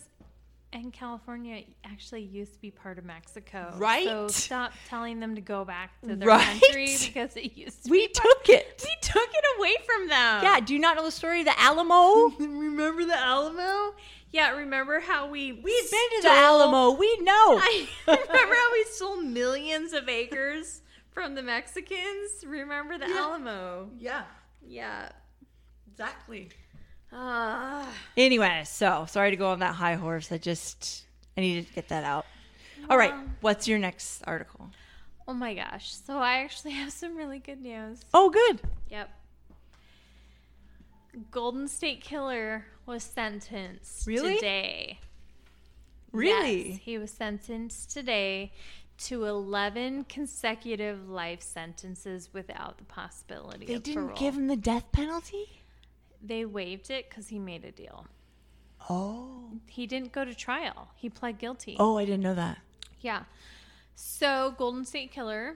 and California actually used to be part of Mexico. Right. So stop telling them to go back to their Right. country because it used to We be took it. we took it away from them. Yeah, do you not know the story of the Alamo? Remember the Alamo? Yeah, remember how we We've been to the Alamo. We know. I remember how we stole millions of acres from the Mexicans. Remember the Yeah. Alamo? yeah, Yeah. exactly. Ah. Anyway, so sorry to go on that high horse. I just I needed to get that out. All right, what's your next article? Oh my gosh. So I actually have some really good news. Oh, good. Yep. Golden State Killer was sentenced Really? today. Really? Yes, he was sentenced today to 11 consecutive life sentences without the possibility They of didn't parole. give him the death penalty. They waived it because he made a deal. Oh. He didn't go to trial. He pled guilty. Oh, I didn't know that. Yeah. So Golden State Killer,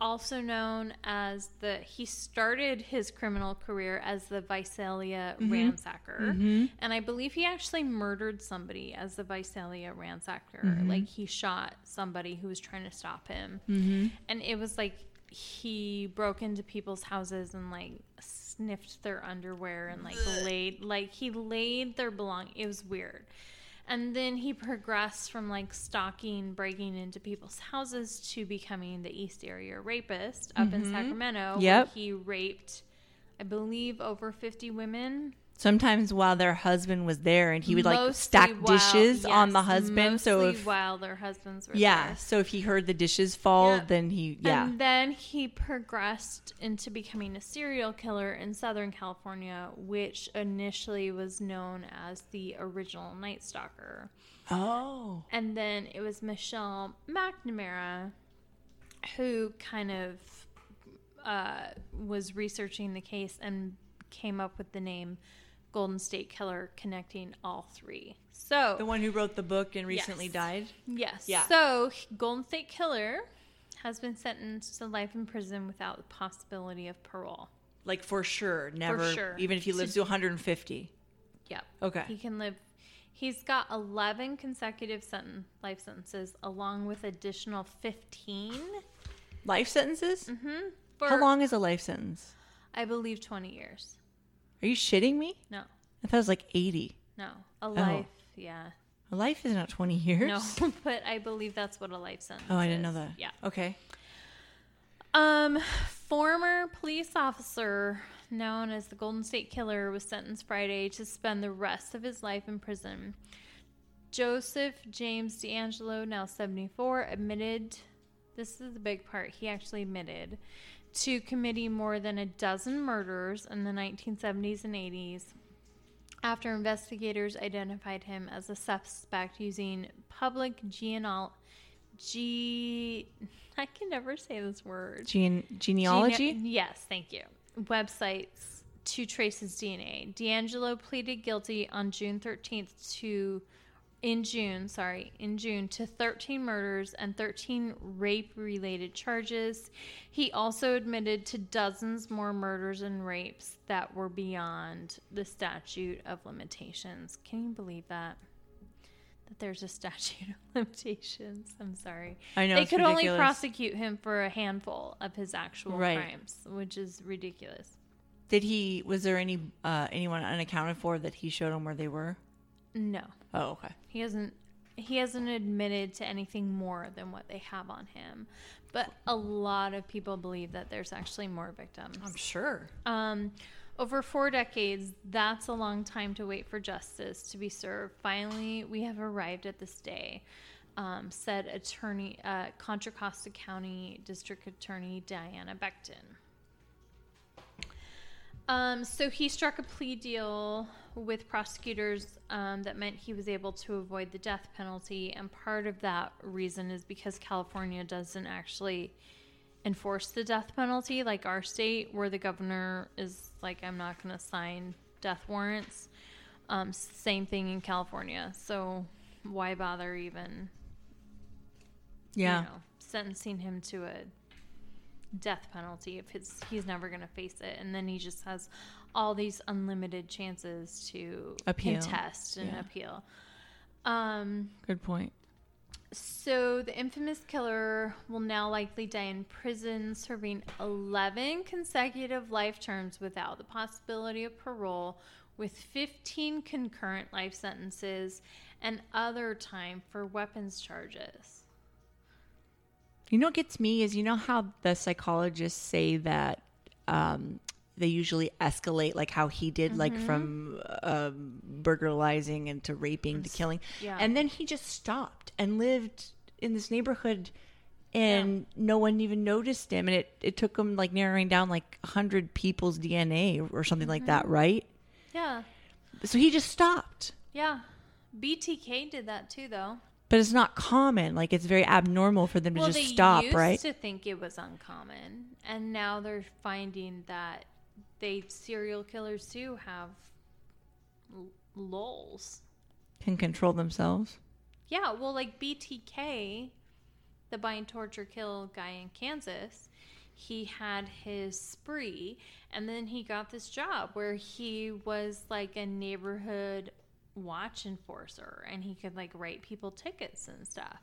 also known as the he started his criminal career as the Visalia mm-hmm. ransacker. Mm-hmm. And I believe he actually murdered somebody as the Visalia ransacker. Mm-hmm. Like he shot somebody who was trying to stop him. And it was like he broke into people's houses and like sniffed their underwear and like laid like he laid their belong it was weird and then he progressed from like stalking breaking into people's houses to becoming the east area rapist up in mm-hmm. sacramento where Yep. he raped i believe over 50 women Sometimes while their husband was there, and he would like stack while- dishes on the husband. So if while their husbands were yeah, there. so if he heard the dishes fall, Yeah. then he yeah. And then he progressed into becoming a serial killer in Southern California, which initially was known as the original Night Stalker. oh, And then it was Michelle McNamara who kind of uh, was researching the case and came up with the name Golden State Killer, connecting all three. So, the one who wrote the book and recently Yes. died. Yes. Yeah. So Golden State Killer has been sentenced to life in prison without the possibility of parole. Like for sure, never. sure. Even if he lives to 150. Yep. Okay. He can live. He's got 11 consecutive senten- life sentences, along with additional 15. Life sentences? Mm-hmm. For, How long is a life sentence? I believe 20 years. Are you shitting me? No, I thought it was like 80. no, a life. Yeah. A life is not 20 years. No, but I believe that's what a life sentence. Is. Oh, I didn't know is. that. Yeah. Okay. Um, former police officer known as the Golden State Killer was sentenced Friday to spend the rest of his life in prison. Joseph James DeAngelo, now 74, admitted this is the big part. He actually admitted to committing more than a dozen murders in the 1970s and 80s after investigators identified him as a suspect using public geneal G I can never say this word. Gene- genealogy? Gene- yes, thank you. Websites to trace his DNA. DeAngelo pleaded guilty on June 13th to, in June, sorry, in June to 13 murders and 13 rape related charges. He also admitted to dozens more murders and rapes that were beyond the statute of limitations. Can you believe that? That there's a statute of limitations. I'm sorry. I know, They could only prosecute him for a handful of his actual Right. crimes, which is ridiculous. Did he, was there any, uh, anyone unaccounted for that he showed him where they were? No, Oh, okay. he hasn't. He hasn't admitted to anything more than what they have on him, but a lot of people believe that there's actually more victims. I'm sure. Um, over four decades, that's a long time to wait for justice to be served. Finally, we have arrived at this day, um, said attorney, uh, Contra Costa County District Attorney Diana Becton. Um, so he struck a plea deal with prosecutors um, that meant he was able to avoid the death penalty, and part of that reason is because California doesn't actually enforce the death penalty like our state, where the governor is like, "I'm not going to sign death warrants." Um, same thing in California. So why bother even? Yeah. You know, sentencing him to a death penalty if his he's never going to face it and then he just has all these unlimited chances to Appeal. contest and Yeah. appeal um Good point. so the infamous killer will now likely die in prison serving 11 consecutive life terms without the possibility of parole with 15 concurrent life sentences and other time for weapons charges You know what gets me is you know how the psychologists say that um, they usually escalate, like how he did, like from um, burglarizing into raping to killing, yeah. and then he just stopped and lived in this neighborhood, and no one even noticed him, and it it took him like narrowing down like hundred people's DNA or something like that, right? yeah So he just stopped. Yeah. BTK did that too, though. But it's not common. Like it's very abnormal for them to just they stop, used right? to think it was uncommon, and now they're finding that they serial killers too have l- lulls. Can control themselves. Yeah, well, like BTK, the bind, torture, kill guy in Kansas, he had his spree, and then he got this job where he was like a neighborhood watch enforcer and he could like write people tickets and stuff.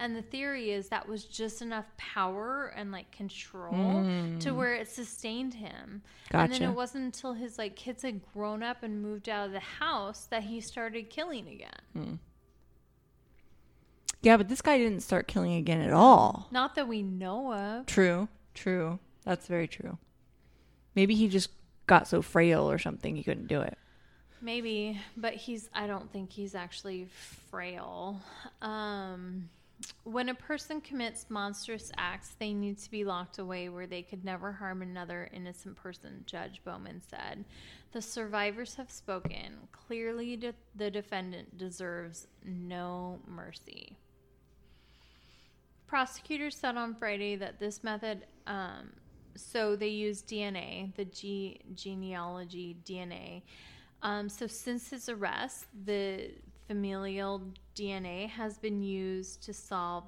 And the theory is that was just enough power and like control to where it sustained him. Gotcha. And then it wasn't until his like kids had grown up and moved out of the house that he started killing again. Yeah, but this guy didn't start killing again at all. Not that we know of. True, true. That's very true. Maybe he just got so frail or something he couldn't do it. Maybe, but he's I don't think he's actually frail. Um when a person commits monstrous acts, they need to be locked away where they could never harm another innocent person, Judge Bowman said. The survivors have spoken. Clearly, de- the defendant deserves no mercy. Prosecutors said on Friday that this method, um, so they use DNA, the G- genealogy DNA. Um, so since his arrest, the familial DNA has been used to solve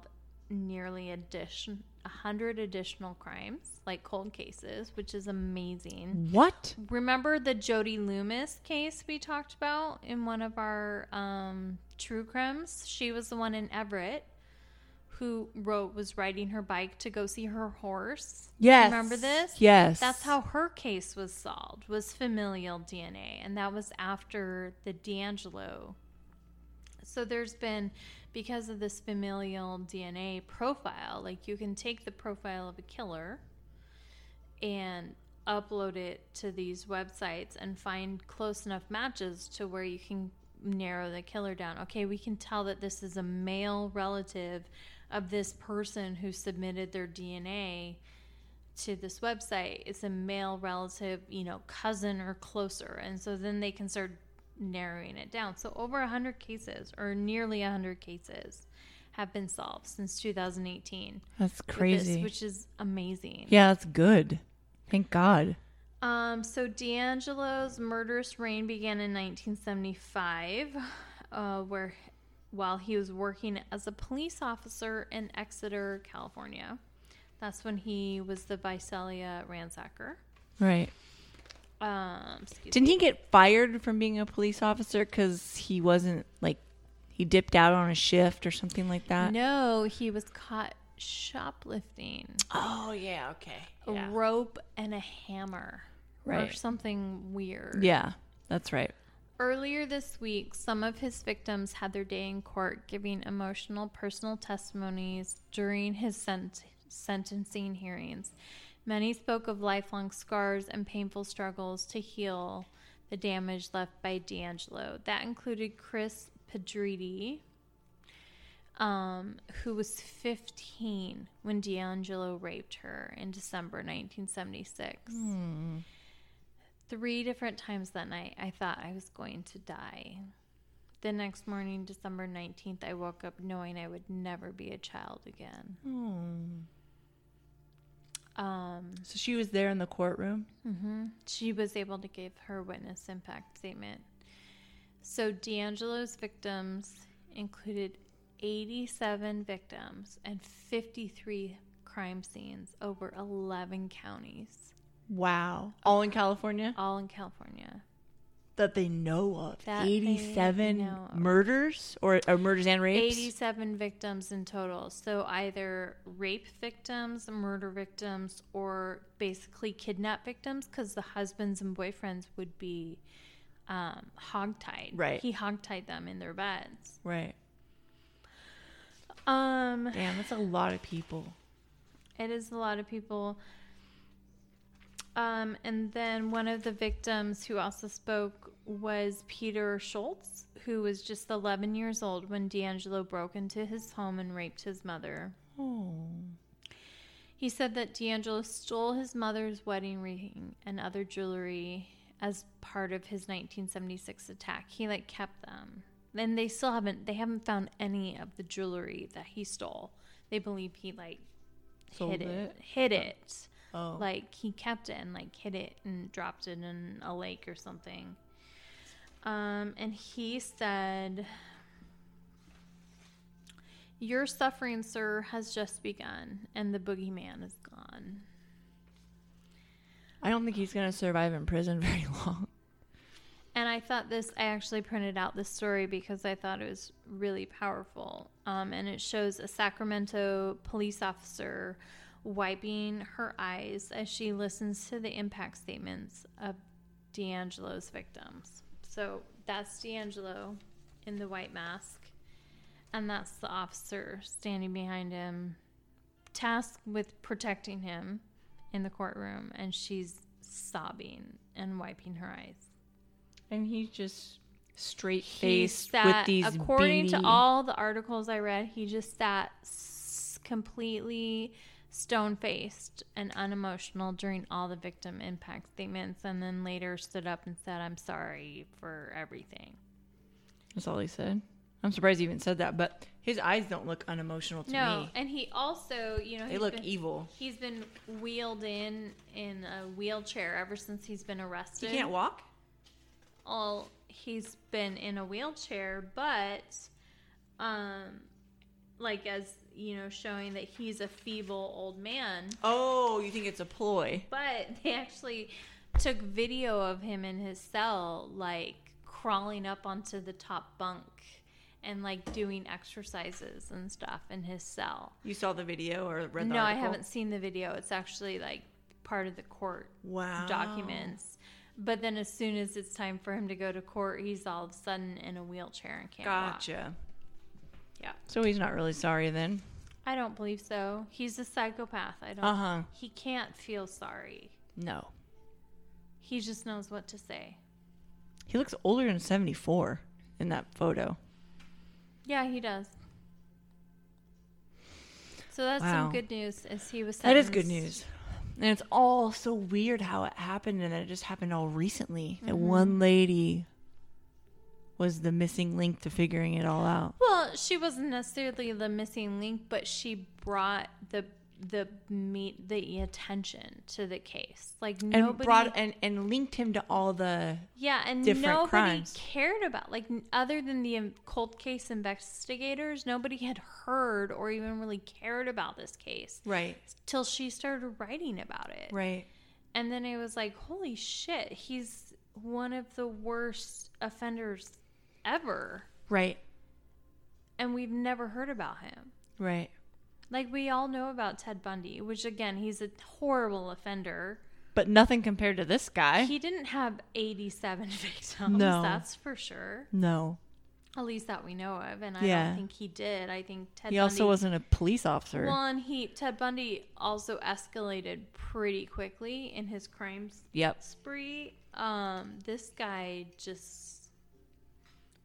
nearly addition, 100 additional crimes, like cold cases, which is amazing. What? Remember the Jody Loomis case we talked about in one of our um, true crimes? She was the one in Everett who wrote was riding her bike to go see her horse. Yes. Remember this? Yes. That's how her case was solved, was familial DNA. And that was after the DeAngelo. So there's been, because of this familial DNA profile, like you can take the profile of a killer and upload it to these websites and find close enough matches to where you can narrow the killer down. Okay, we can tell that this is a male relative of this person who submitted their DNA to this website. It's a male relative, you know, cousin or closer. And so then they can start narrowing it down. So over 100 cases or nearly 100 cases have been solved since 2018. That's with this, crazy. which is amazing. yeah, that's good. Thank God. Um, so DeAngelo's murderous reign began in 1975, uh, where while he was working as a police officer in Exeter, California. That's when he was the Visalia ransacker. Right. Um, Didn't he get fired from being a police officer because he wasn't like he dipped out on a shift or something like that? No, he was caught shoplifting Oh yeah. Okay. a rope and a hammer right? or something weird. Yeah, that's right. Earlier this week, some of his victims had their day in court giving emotional personal testimonies during his sent- sentencing hearings. Many spoke of lifelong scars and painful struggles to heal the damage left by DeAngelo. That included Kris Pedretti, um, who was 15 when DeAngelo raped her in December 1976. Three different times that night, I thought I was going to die. The next morning, December 19th, I woke up knowing I would never be a child again. Um, So she was there in the courtroom. hmm She was able to give her witness impact statement. So DeAngelo's victims included 87 victims and 53 crime scenes over 11 counties, Wow. All in California all in California. That they know of. That Eighty-seven know of. murders or, or murders and rapes. 87 victims in total. So either rape victims, murder victims, or basically kidnap victims because the husbands and boyfriends would be um, hogtied. Right. He hogtied them in their beds. Right. Um, Damn, that's a lot of people. it is a lot of people. Um, and then one of the victims who also spoke was Peter Schultz, who was just 11 years old when DeAngelo broke into his home and raped his mother. Oh. He said that DeAngelo stole his mother's wedding ring and other jewelry as part of his 1976 attack. He like kept them. And they still haven't they haven't found any of the jewelry that he stole. They believe he like Sold hid it. it? Hid it. Oh. Like he kept it and like hid it and dropped it in a lake or something. Um and he said your suffering, sir, has just begun, and the boogeyman is gone. I don't think he's gonna survive in prison very long. And I thought this, I actually printed out this story because I thought it was really powerful. Um, and it shows a Sacramento police officer wiping her eyes as she listens to the impact statements of DeAngelo's victims. So that's DeAngelo in the white mask. And that's the officer standing behind him, tasked with protecting him in the courtroom. And she's sobbing and wiping her eyes. And he's just straight faced with these according to all the articles I read, he just sat s- completely stone faced and unemotional during all the victim impact statements, and then later stood up and said, "I'm sorry for everything." That's all he said. I'm surprised he even said that, but his eyes don't look unemotional to No, me. and he also, you know, They look been- evil. He's been wheeled in in a wheelchair ever since he's been arrested. He can't walk? Well, he's been in a wheelchair, but um, like as you know, showing that he's a feeble old man. Oh, you think it's a ploy? But they actually took video of him in his cell, like crawling up onto the top bunk and like doing exercises and stuff in his cell. You saw the video or read the no, I haven't seen the video. It's actually like part of the court Wow. documents. But then as soon as it's time for him to go to court, he's all of a sudden in a wheelchair and can't walk. Yeah. So he's not really sorry then. I don't believe so. He's a psychopath. I don't Uh huh. he can't feel sorry. No. He just knows what to say. He looks older than 74 in that photo. Yeah, he does. So that's Wow. some good news as he was That is good news. And it's all so weird how it happened and that it just happened all recently. That Mm-hmm. one lady was the missing link to figuring it all out. Well, she wasn't necessarily the missing link, but she brought the the meet the attention to the case. Like And nobody brought and, and linked him to all the Yeah, and nobody crimes. cared about like other than the cold case investigators, nobody had heard or even really cared about this case Right. till she started writing about it. Right. And then it was like, holy shit, he's one of the worst offenders ever, Right. and we've never heard about him. Right. Like we all know about Ted Bundy, which again, he's a horrible offender. But nothing compared to this guy. He didn't have 87 victims, No. that's for sure. no. At least that we know of, and I Yeah. don't think he did. I think Ted He Bundy. also wasn't a police officer. Well, and he Ted Bundy also escalated pretty quickly in his crimes Yep. spree. Um, this guy just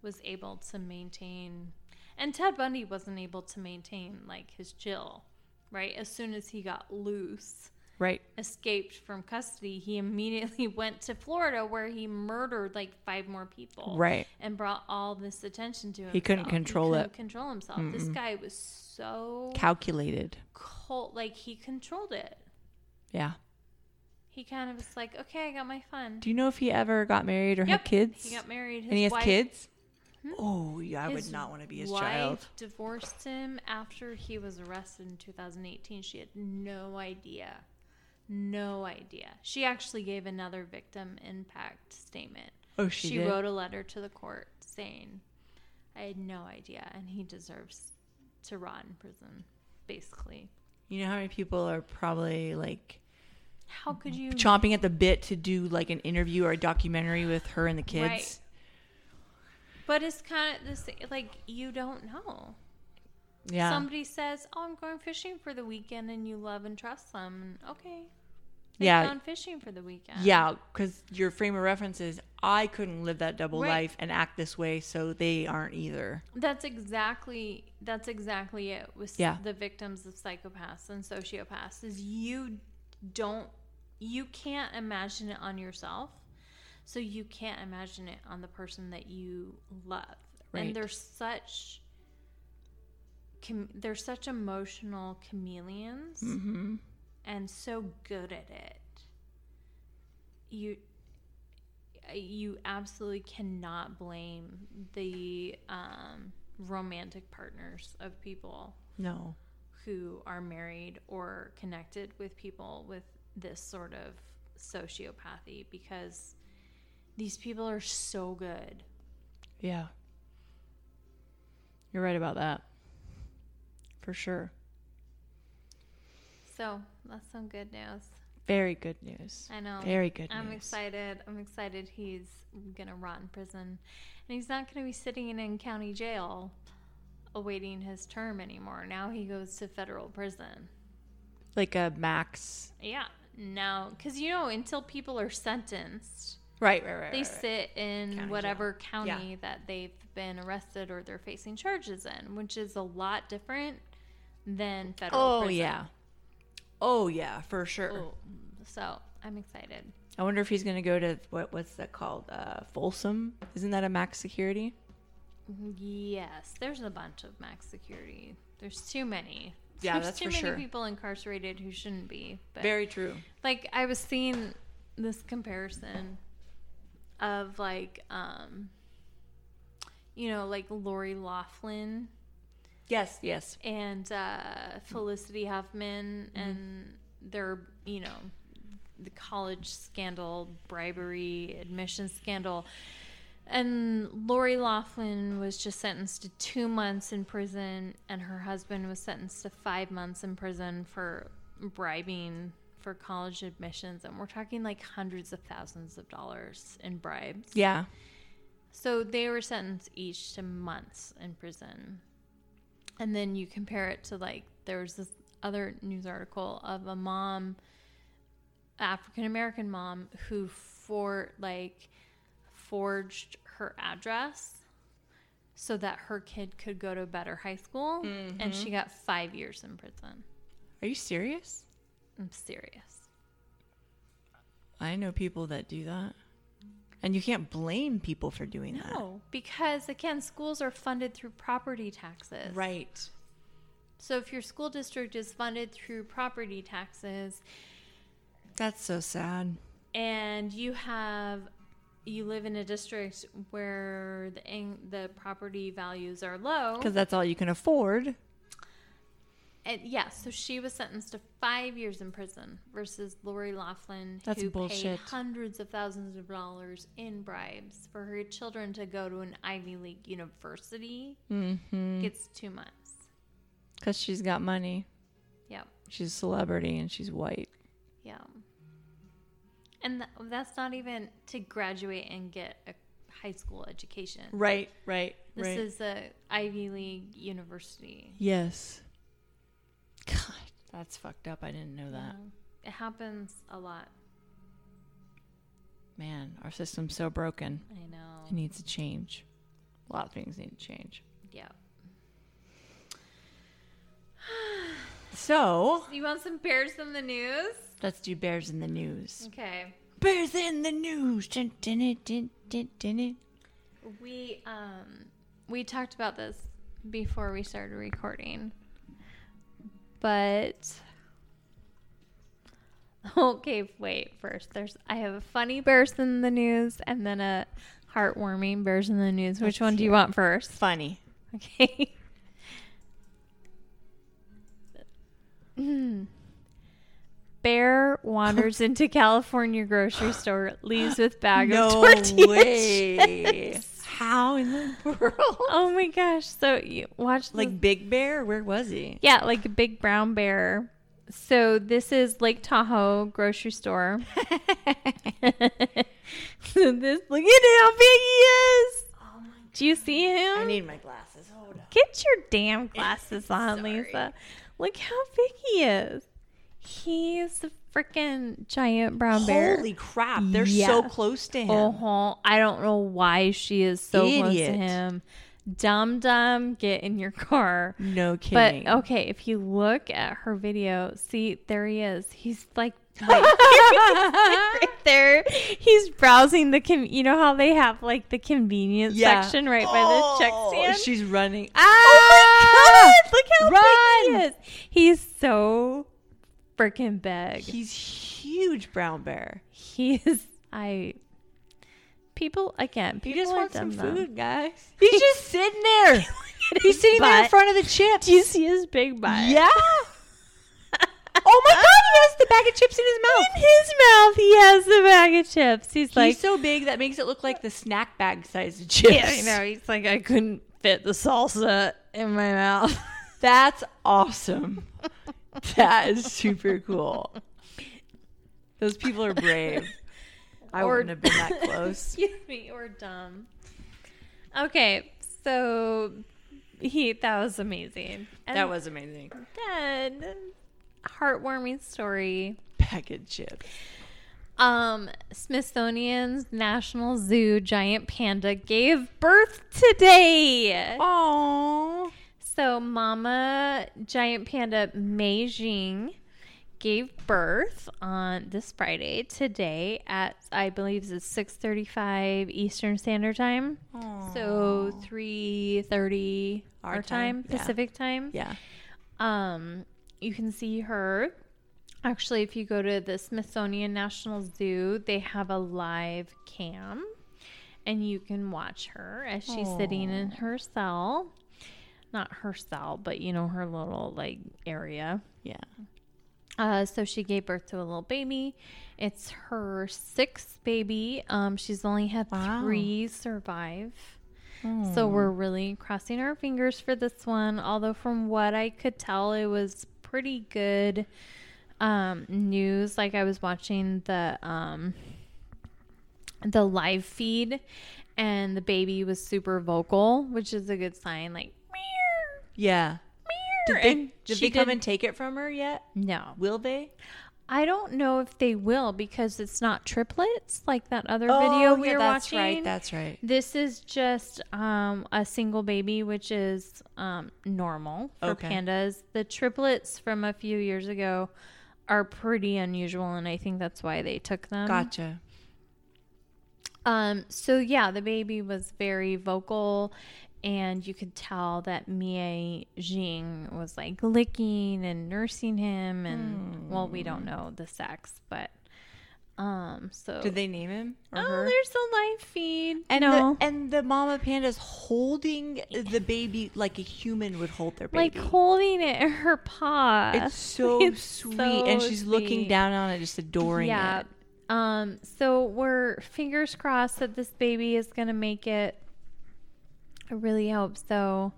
was able to maintain, and Ted Bundy wasn't able to maintain like his chill. Right as soon as he got loose, Right. escaped from custody, he immediately went to Florida where he murdered like five more people. Right. And brought all this attention to him. He couldn't control couldn't it. Control himself. This guy was so Calculated. cold. Like he controlled it. Yeah. He kind of was like, okay, I got my fun. Do you know if he ever got married or Yep. had kids? He got married. His and he has wife, kids? Mm-hmm. Oh, yeah, I his would not want to be his wife child. divorced him after he was arrested in 2018. She had no idea. No idea. She actually gave another victim impact statement. Oh, she, She wrote a letter to the court saying, I had no idea, and he deserves to rot in prison, basically. You know how many people are probably like How could you? chomping at the bit to do like an interview or a documentary with her and the kids? Right. But it's kind of this, like, you don't know. Yeah. Somebody says, "Oh, I'm going fishing for the weekend," and you love and trust them. Okay, they've Yeah. gone fishing for the weekend. yeah, because your frame of reference is I couldn't live that double Right. life and act this way, so they aren't either. that's exactly that's exactly it with Yeah. the victims of psychopaths and sociopaths. Is you don't you can't imagine it on yourself, so you can't imagine it on the person that you love. Right. And they're such cham- they're such emotional chameleons. Mm-hmm. and so good at it. You you absolutely cannot blame the um, romantic partners of people No. who are married or connected with people with this sort of sociopathy because these people are so good. Yeah. You're right about that. For sure. So that's some good news. Very good news. I know. Very good I'm news. excited. I'm excited he's gonna rot in prison, and he's not gonna be sitting in county jail awaiting his term anymore. Now he goes to federal prison. Like a max. Yeah. Now, because you know, until people are sentenced, Right, right, right. They right, right. sit in County whatever jail. county that they've been arrested or they're facing charges in, which is a lot different than federal Oh prison. yeah. Oh yeah, for sure. So I'm excited. I wonder if he's gonna go to what what's that called? Uh, Folsom? Isn't that a max security? Yes, there's a bunch of max security. There's too many. Yeah, there's that's too for many sure. people incarcerated who shouldn't be. But Very true. like I was seeing this comparison of like um you know like Lori Loughlin Yes, yes. and uh Felicity Huffman Mm-hmm. and their you know the college scandal bribery admission scandal and Lori Loughlin was just sentenced to two months in prison, and her husband was sentenced to five months in prison for bribing for college admissions. And we're talking like hundreds of thousands of dollars in bribes. Yeah. So they were sentenced each to months in prison. And then you compare it to like, there was this other news article of a mom, African American mom, who for like forged her address so that her kid could go to a better high school. And she mm-hmm. got five years in prison. Are you serious? I'm serious. I know people that do that. And you can't blame people for doing that. No, because again, schools are funded through property taxes. Right. So if your school district is funded through property taxes That's so sad. and you have you live in a district where the the property values are low. Because that's all you can afford. And yeah, so she was sentenced to five years in prison versus Lori Loughlin, That's who bullshit. paid hundreds of thousands of dollars in bribes for her children to go to an Ivy League university. Mm-hmm. Gets two months. Because she's got money. Yep. She's a celebrity and she's white. Yeah. And th- that's not even to graduate and get a high school education. Right, right, This is a Ivy League university. Yes. God, that's fucked up. I didn't know that. Yeah. It happens a lot. Man, our system's so broken. I know. It needs to change. A lot of things need to change. Yeah. So, You want some bears in the news? let's do bears in the news. Okay. Bears in the news. Dun, dun, dun, dun, dun, dun, dun. We um we talked about this before we started recording. But Okay, wait. First, there's I have a funny bears in the news and then a heartwarming bears in the news. Which Let's one do you it. want first? Funny. Okay. Bear wanders into California grocery store, leaves with bag of No tortilla way. How in the world? Oh my gosh! So you watch Like like Big Bear? Where was he? yeah, like a big brown bear. So this is Lake Tahoe grocery store. so this look at how big he is. Oh my Do you see him? I need my glasses. Hold on. Get your damn glasses on, Lisa. Look how big he is. He's freaking giant brown bear. Holy crap. They're so close to him. Uh-huh. I don't know why she is so close to him. Dum dum, get in your car. No kidding. But okay, if you look at her video, see there he is. He's like right, right there. He's browsing the com- you know how they have like the convenience Yeah. section right by the check Oh, stand. She's running. Oh my god! Look how Run! big he is. He's so freaking big. He's huge brown bear. He is. I. People again. He People just are wants some though. food, guys. He's just sitting there. He's sitting there in front of the chips. Do you see his big butt? Yeah. oh my god, he has the bag of chips in his mouth. In his mouth, he has the bag of chips. He's He's like, He's so big that makes it look like the snack bag size of chips. yeah, I know. He's like, I couldn't fit the salsa in my mouth. That's awesome. that is super cool. Those people are brave. I Or- wouldn't have been that close. Excuse me, or dumb. Okay, so he that was amazing. And that was amazing. then heartwarming story. Of chips. Um, Smithsonian's National Zoo giant panda gave birth today. Aww. So, Mama giant panda Mei Xiang gave birth on this Friday today at I believe it's six thirty five Eastern Standard Time. So three thirty Our our, time, time, yeah. Pacific time. Yeah. Um, you can see her. Actually, if you go to the Smithsonian National Zoo, they have a live cam, and you can watch her as she's sitting in her cell. Not her cell, but you know her little like area. Yeah. Uh, so she gave birth to a little baby. It's her sixth baby. Um, she's only had Wow. three survive. So we're really crossing our fingers for this one. Although from what I could tell, it was pretty good um, news. Like I was watching the um, the live feed, and the baby was super vocal, which is a good sign. Like Yeah. Did they, And did she they come did- and take it from her yet? No, Will they? I don't know if they will because it's not triplets like that other video we Oh, yeah, were that's watching. right. That's right. This is just um, a single baby, which is um, normal for Okay. pandas. The triplets from a few years ago are pretty unusual, and I think that's why they took them. Gotcha. Um, so yeah, the baby was very vocal, and you could tell that Mei Xiang was like licking and nursing him, and well, we don't know the sex, but um, so Did they name him or Oh, her? there's a live feed. And no, the and the mama panda's holding the baby like a human would hold their baby, like holding it in her paw. it's so It's sweet, so and she's looking down on it, just adoring yeah. it. Um. So we're fingers crossed that this baby is gonna make it. I really hope so.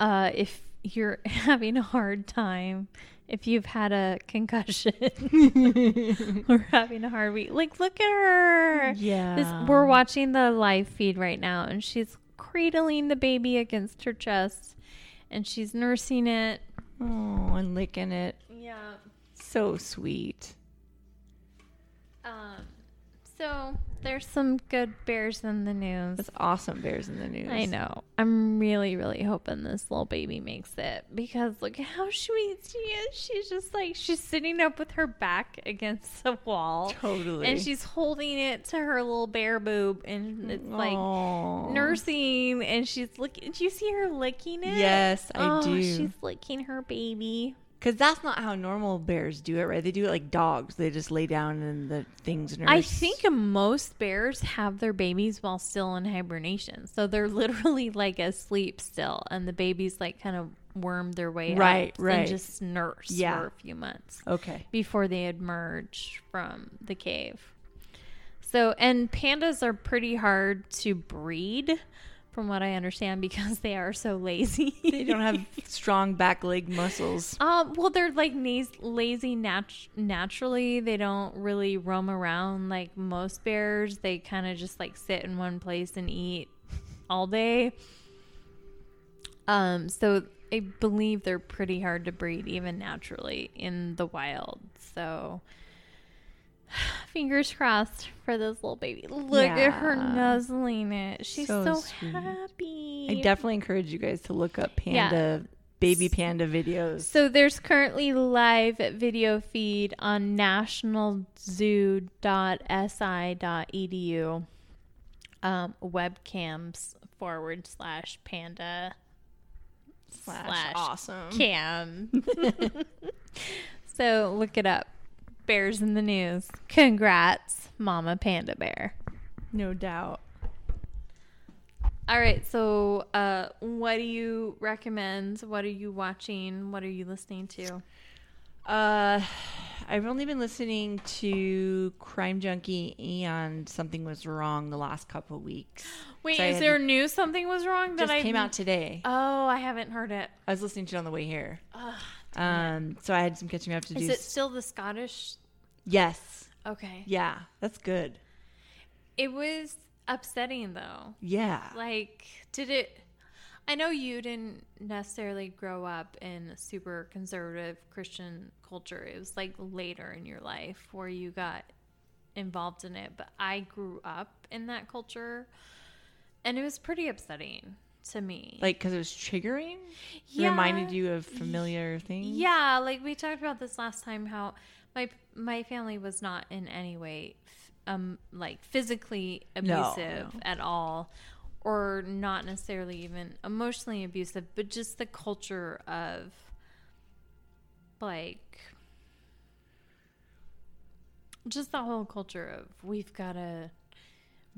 Uh, if you're having a hard time, if you've had a concussion or having a hard week, like look at her. Yeah. This, we're watching the live feed right now, and she's cradling the baby against her chest, and she's nursing it. Oh, and licking it. Yeah. So sweet. Um. So there's some good bears in the news. It's awesome. Bears in the news. I know. I'm really, really hoping this little baby makes it because look at how sweet she is. She's just like she's sitting up with her back against the wall. Totally. And she's holding it to her little bear boob and it's like nursing and she's looking do you see her licking it? Yes, I oh, do. She's licking her baby. Because that's not how normal bears do it, right? They do it like dogs. They just lay down and the things nurse. I think most bears have their babies while still in hibernation. So they're literally like asleep still, and the babies like kind of worm their way Right, up right. and just nurse Yeah. for a few months Okay. before they emerge from the cave. So, and pandas are pretty hard to breed, from what I understand, because they are so lazy. They don't have strong back leg muscles. Um, well, they're like lazy nat- naturally. They don't really roam around like most bears. They kind of just like sit in one place and eat all day. Um, so I believe they're pretty hard to breed even naturally in the wild. So fingers crossed for this little baby. Look at her nuzzling it. She's So so, happy. I definitely encourage you guys to look up panda, baby panda videos. So there's currently live video feed on nationalzoo.si.edu um, webcams forward slash panda slash awesome. cam. so look it up. Bears in the news. Congrats, Mama Panda Bear. No doubt. All right, so uh, what do you recommend? What are you watching? What are you listening to? Uh, I've only been listening to Crime Junkie and Something Was Wrong the last couple weeks. Wait, So is there to- news something was wrong that Just I came out today. Oh, I haven't heard it. I was listening to it on the way here. Ugh, Um, so I had some catching up to is do. Is it still the Scottish? yes. Okay. Yeah, that's good. It was upsetting though. Yeah. Like, did it? I know you didn't necessarily grow up in a super conservative Christian culture. It was like later in your life where you got involved in it, but I grew up in that culture and it was pretty upsetting to me. Like because it was triggering, Yeah. reminded you of familiar things. Yeah, like we talked about this last time how my my family was not in any way um like physically abusive no. at all or not necessarily even emotionally abusive, but just the culture of like just the whole culture of we've got to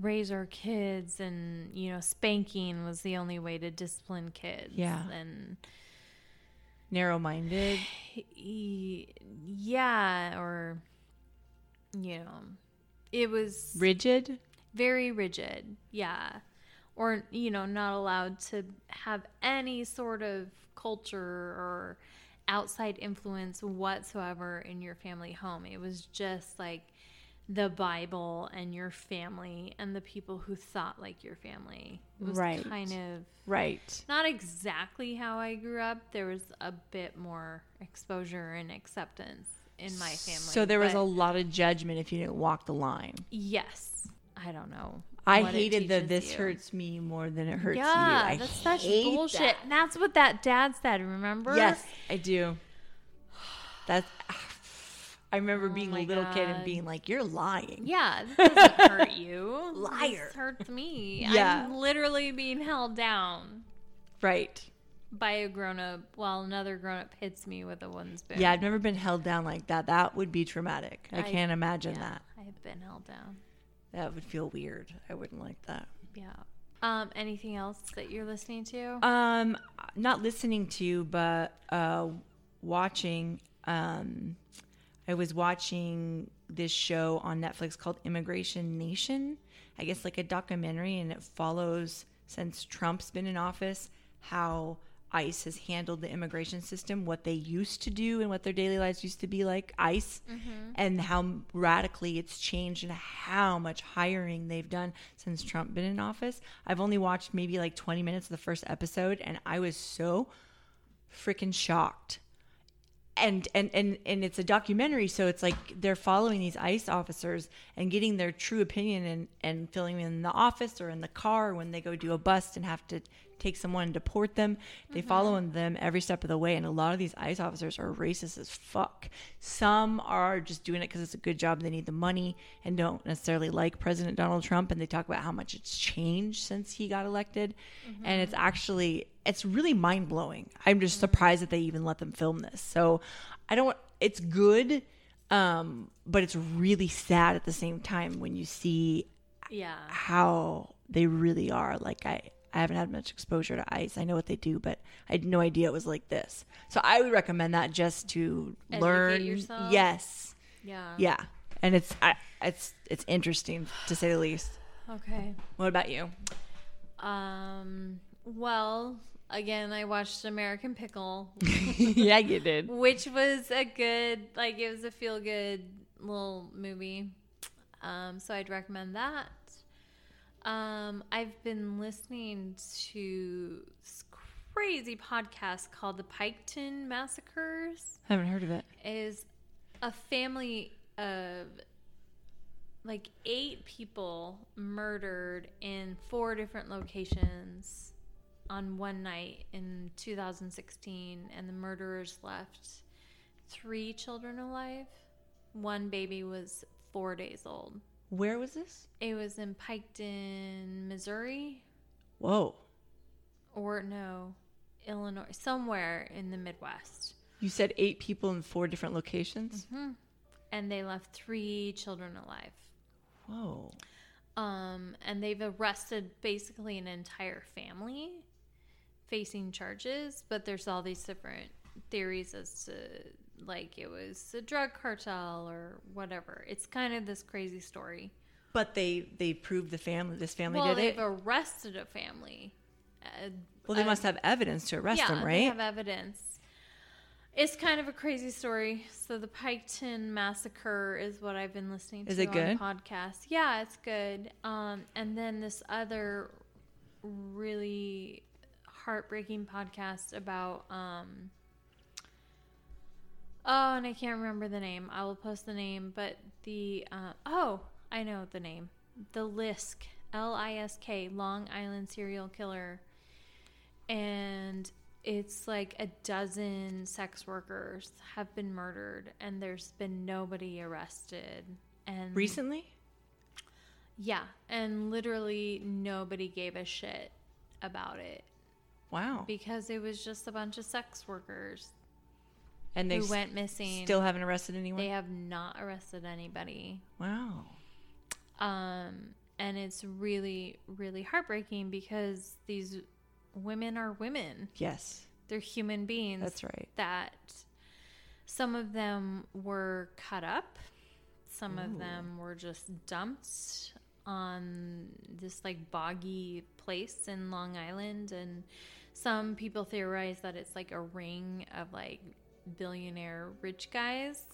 raise our kids and you know spanking was the only way to discipline kids Yeah. and narrow-minded. yeah or you know it was rigid. very rigid yeah or you know not allowed to have any sort of culture or outside influence whatsoever in your family home it was just like the bible and your family and the people who thought like your family it was Right. kind of Right. not exactly how I grew up. There was a bit more exposure and acceptance in my family. So there was a lot of judgment if you didn't walk the line. yes. I don't know. I hated the this you. hurts me more than it hurts Yeah, you. I that's such bullshit. that. And that's what that dad said. Remember? Yes, I do. That's. Ah, I remember Oh being a little kid and being like, "You're lying." Yeah, this doesn't hurt you. Liar. This hurts me. Yeah. I'm literally being held down Right. by a grown up while another grown up hits me with a wooden spoon. Yeah, I've never been held down like that. That would be traumatic. I, I- can't imagine Yeah, that. I've been held down. That would feel weird. I wouldn't like that. Yeah. Um, anything else that you're listening to? Um, not listening to, but uh, watching. Um, I was watching this show on Netflix called Immigration Nation. I guess like a documentary, and it follows since Trump's been in office how ICE has handled the immigration system, what they used to do, and what their daily lives used to be like. ICE, mm-hmm. and how radically it's changed, and how much hiring they've done since Trump been in office. I've only watched maybe like 20 minutes of the first episode, and I was so freaking shocked and and and and it's a documentary so it's like they're following these ice officers and getting their true opinion and and filling in the office or in the car when they go do a bust and have to take someone and deport them they mm-hmm. follow them every step of the way and a lot of these ice officers are racist as fuck some are just doing it because it's a good job they need the money and don't necessarily like president donald trump and they talk about how much it's changed since he got elected mm-hmm. and it's actually it's really mind blowing. I'm just mm-hmm. surprised that they even let them film this. So I don't. It's good, um, but it's really sad at the same time when you see yeah. how they really are. Like I, I haven't had much exposure to ice. I know what they do, but I had no idea it was like this. So I would recommend that just to Educate learn. yourself? Yes, Yeah. yeah, and it's I, it's it's interesting to say the least. Okay. What about you? Um. Well, again, I watched American Pickle, yeah, you did. which was a good, like, it was a feel good little movie. Um. So I'd recommend that. Um. I've been listening to this crazy podcast called the Piketon Massacres. I Haven't heard of it. is a family of like eight people murdered in four different locations on one night in 2016 and the murderers left three children alive one baby was four days old Where was this? it was in piketon missouri Whoa. or no illinois somewhere in the midwest You said eight people in four different locations? and they left three children alive Whoa. Um, and they've arrested basically an entire family facing charges, but there's all these different theories as to like it was a drug cartel or whatever. It's kind of this crazy story. But they they proved the family this family well, did they've it. arrested a family. Uh, Well, they uh, must have evidence to arrest yeah, them, They right? have evidence. It's kind of a crazy story. So the Piketon massacre is what I've been listening to Is it on good? podcast. Yeah, it's good. Um, and then this other really heartbreaking podcast about um, oh, and I can't remember the name. I will post the name, but the uh, oh, I know the name. The Lisk, L I S K, Long Island serial killer. And it's like a dozen sex workers have been murdered and there's been nobody arrested. And Recently? yeah, and literally nobody gave a shit about it Wow. because it was just a bunch of sex workers and they who went missing. still haven't arrested anyone? they have not arrested anybody. wow. Um, and it's really, really heartbreaking because these women are women. Yes. They're human beings. That's right. That some of them were cut up, some of them were just dumped on this like boggy place in Long Island. And some people theorize that it's like a ring of like billionaire rich guys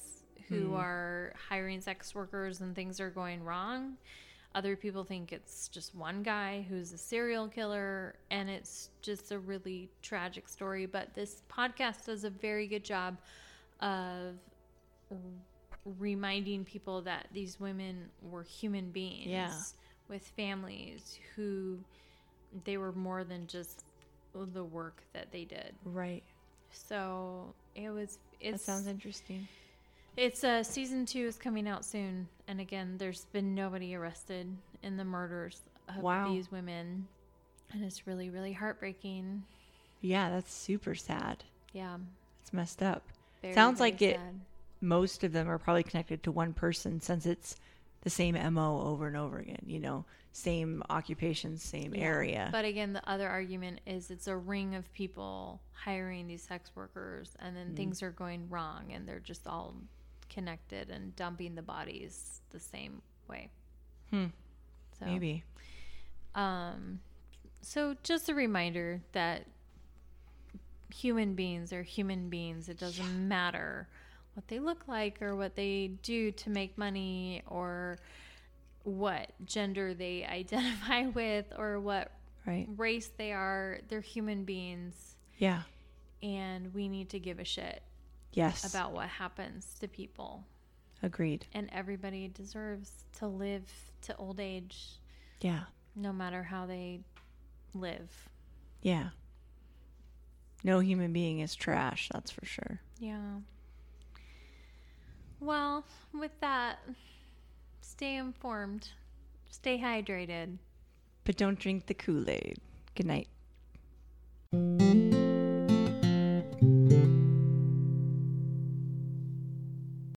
who Hmm. are hiring sex workers and things are going wrong. Other people think it's just one guy who's a serial killer, and it's just a really tragic story. But this podcast does a very good job of reminding people that these women were human beings Yeah. with families who they were more than just the work that they did. Right. So it was. That It's, sounds interesting. it's uh, season two is coming out soon, and again, there's been nobody arrested in the murders of Wow. these women, and it's really, really heartbreaking. Yeah, that's super sad. Yeah, It's messed up. very, Sounds very like it- Most of them are probably connected to one person since it's the same MO over and over again, you know, same occupation, same Yeah. area. But again, the other argument is it's a ring of people hiring these sex workers, and Mm-hmm. then things are going wrong, and they're just all connected and dumping the bodies the same way. Hmm. So, Maybe. Um, so just a reminder that human beings are human beings. It doesn't matter what they look like or what they do to make money or what gender they identify with or what Right. race they are. They're human beings Yeah. and we need to give a shit Yes. about what happens to people. Agreed. And everybody deserves to live to old age Yeah. no matter how they live. Yeah. No human being is trash, that's for sure. Yeah. Well, with that, stay informed, stay hydrated, but don't drink the Kool Aid. Good night.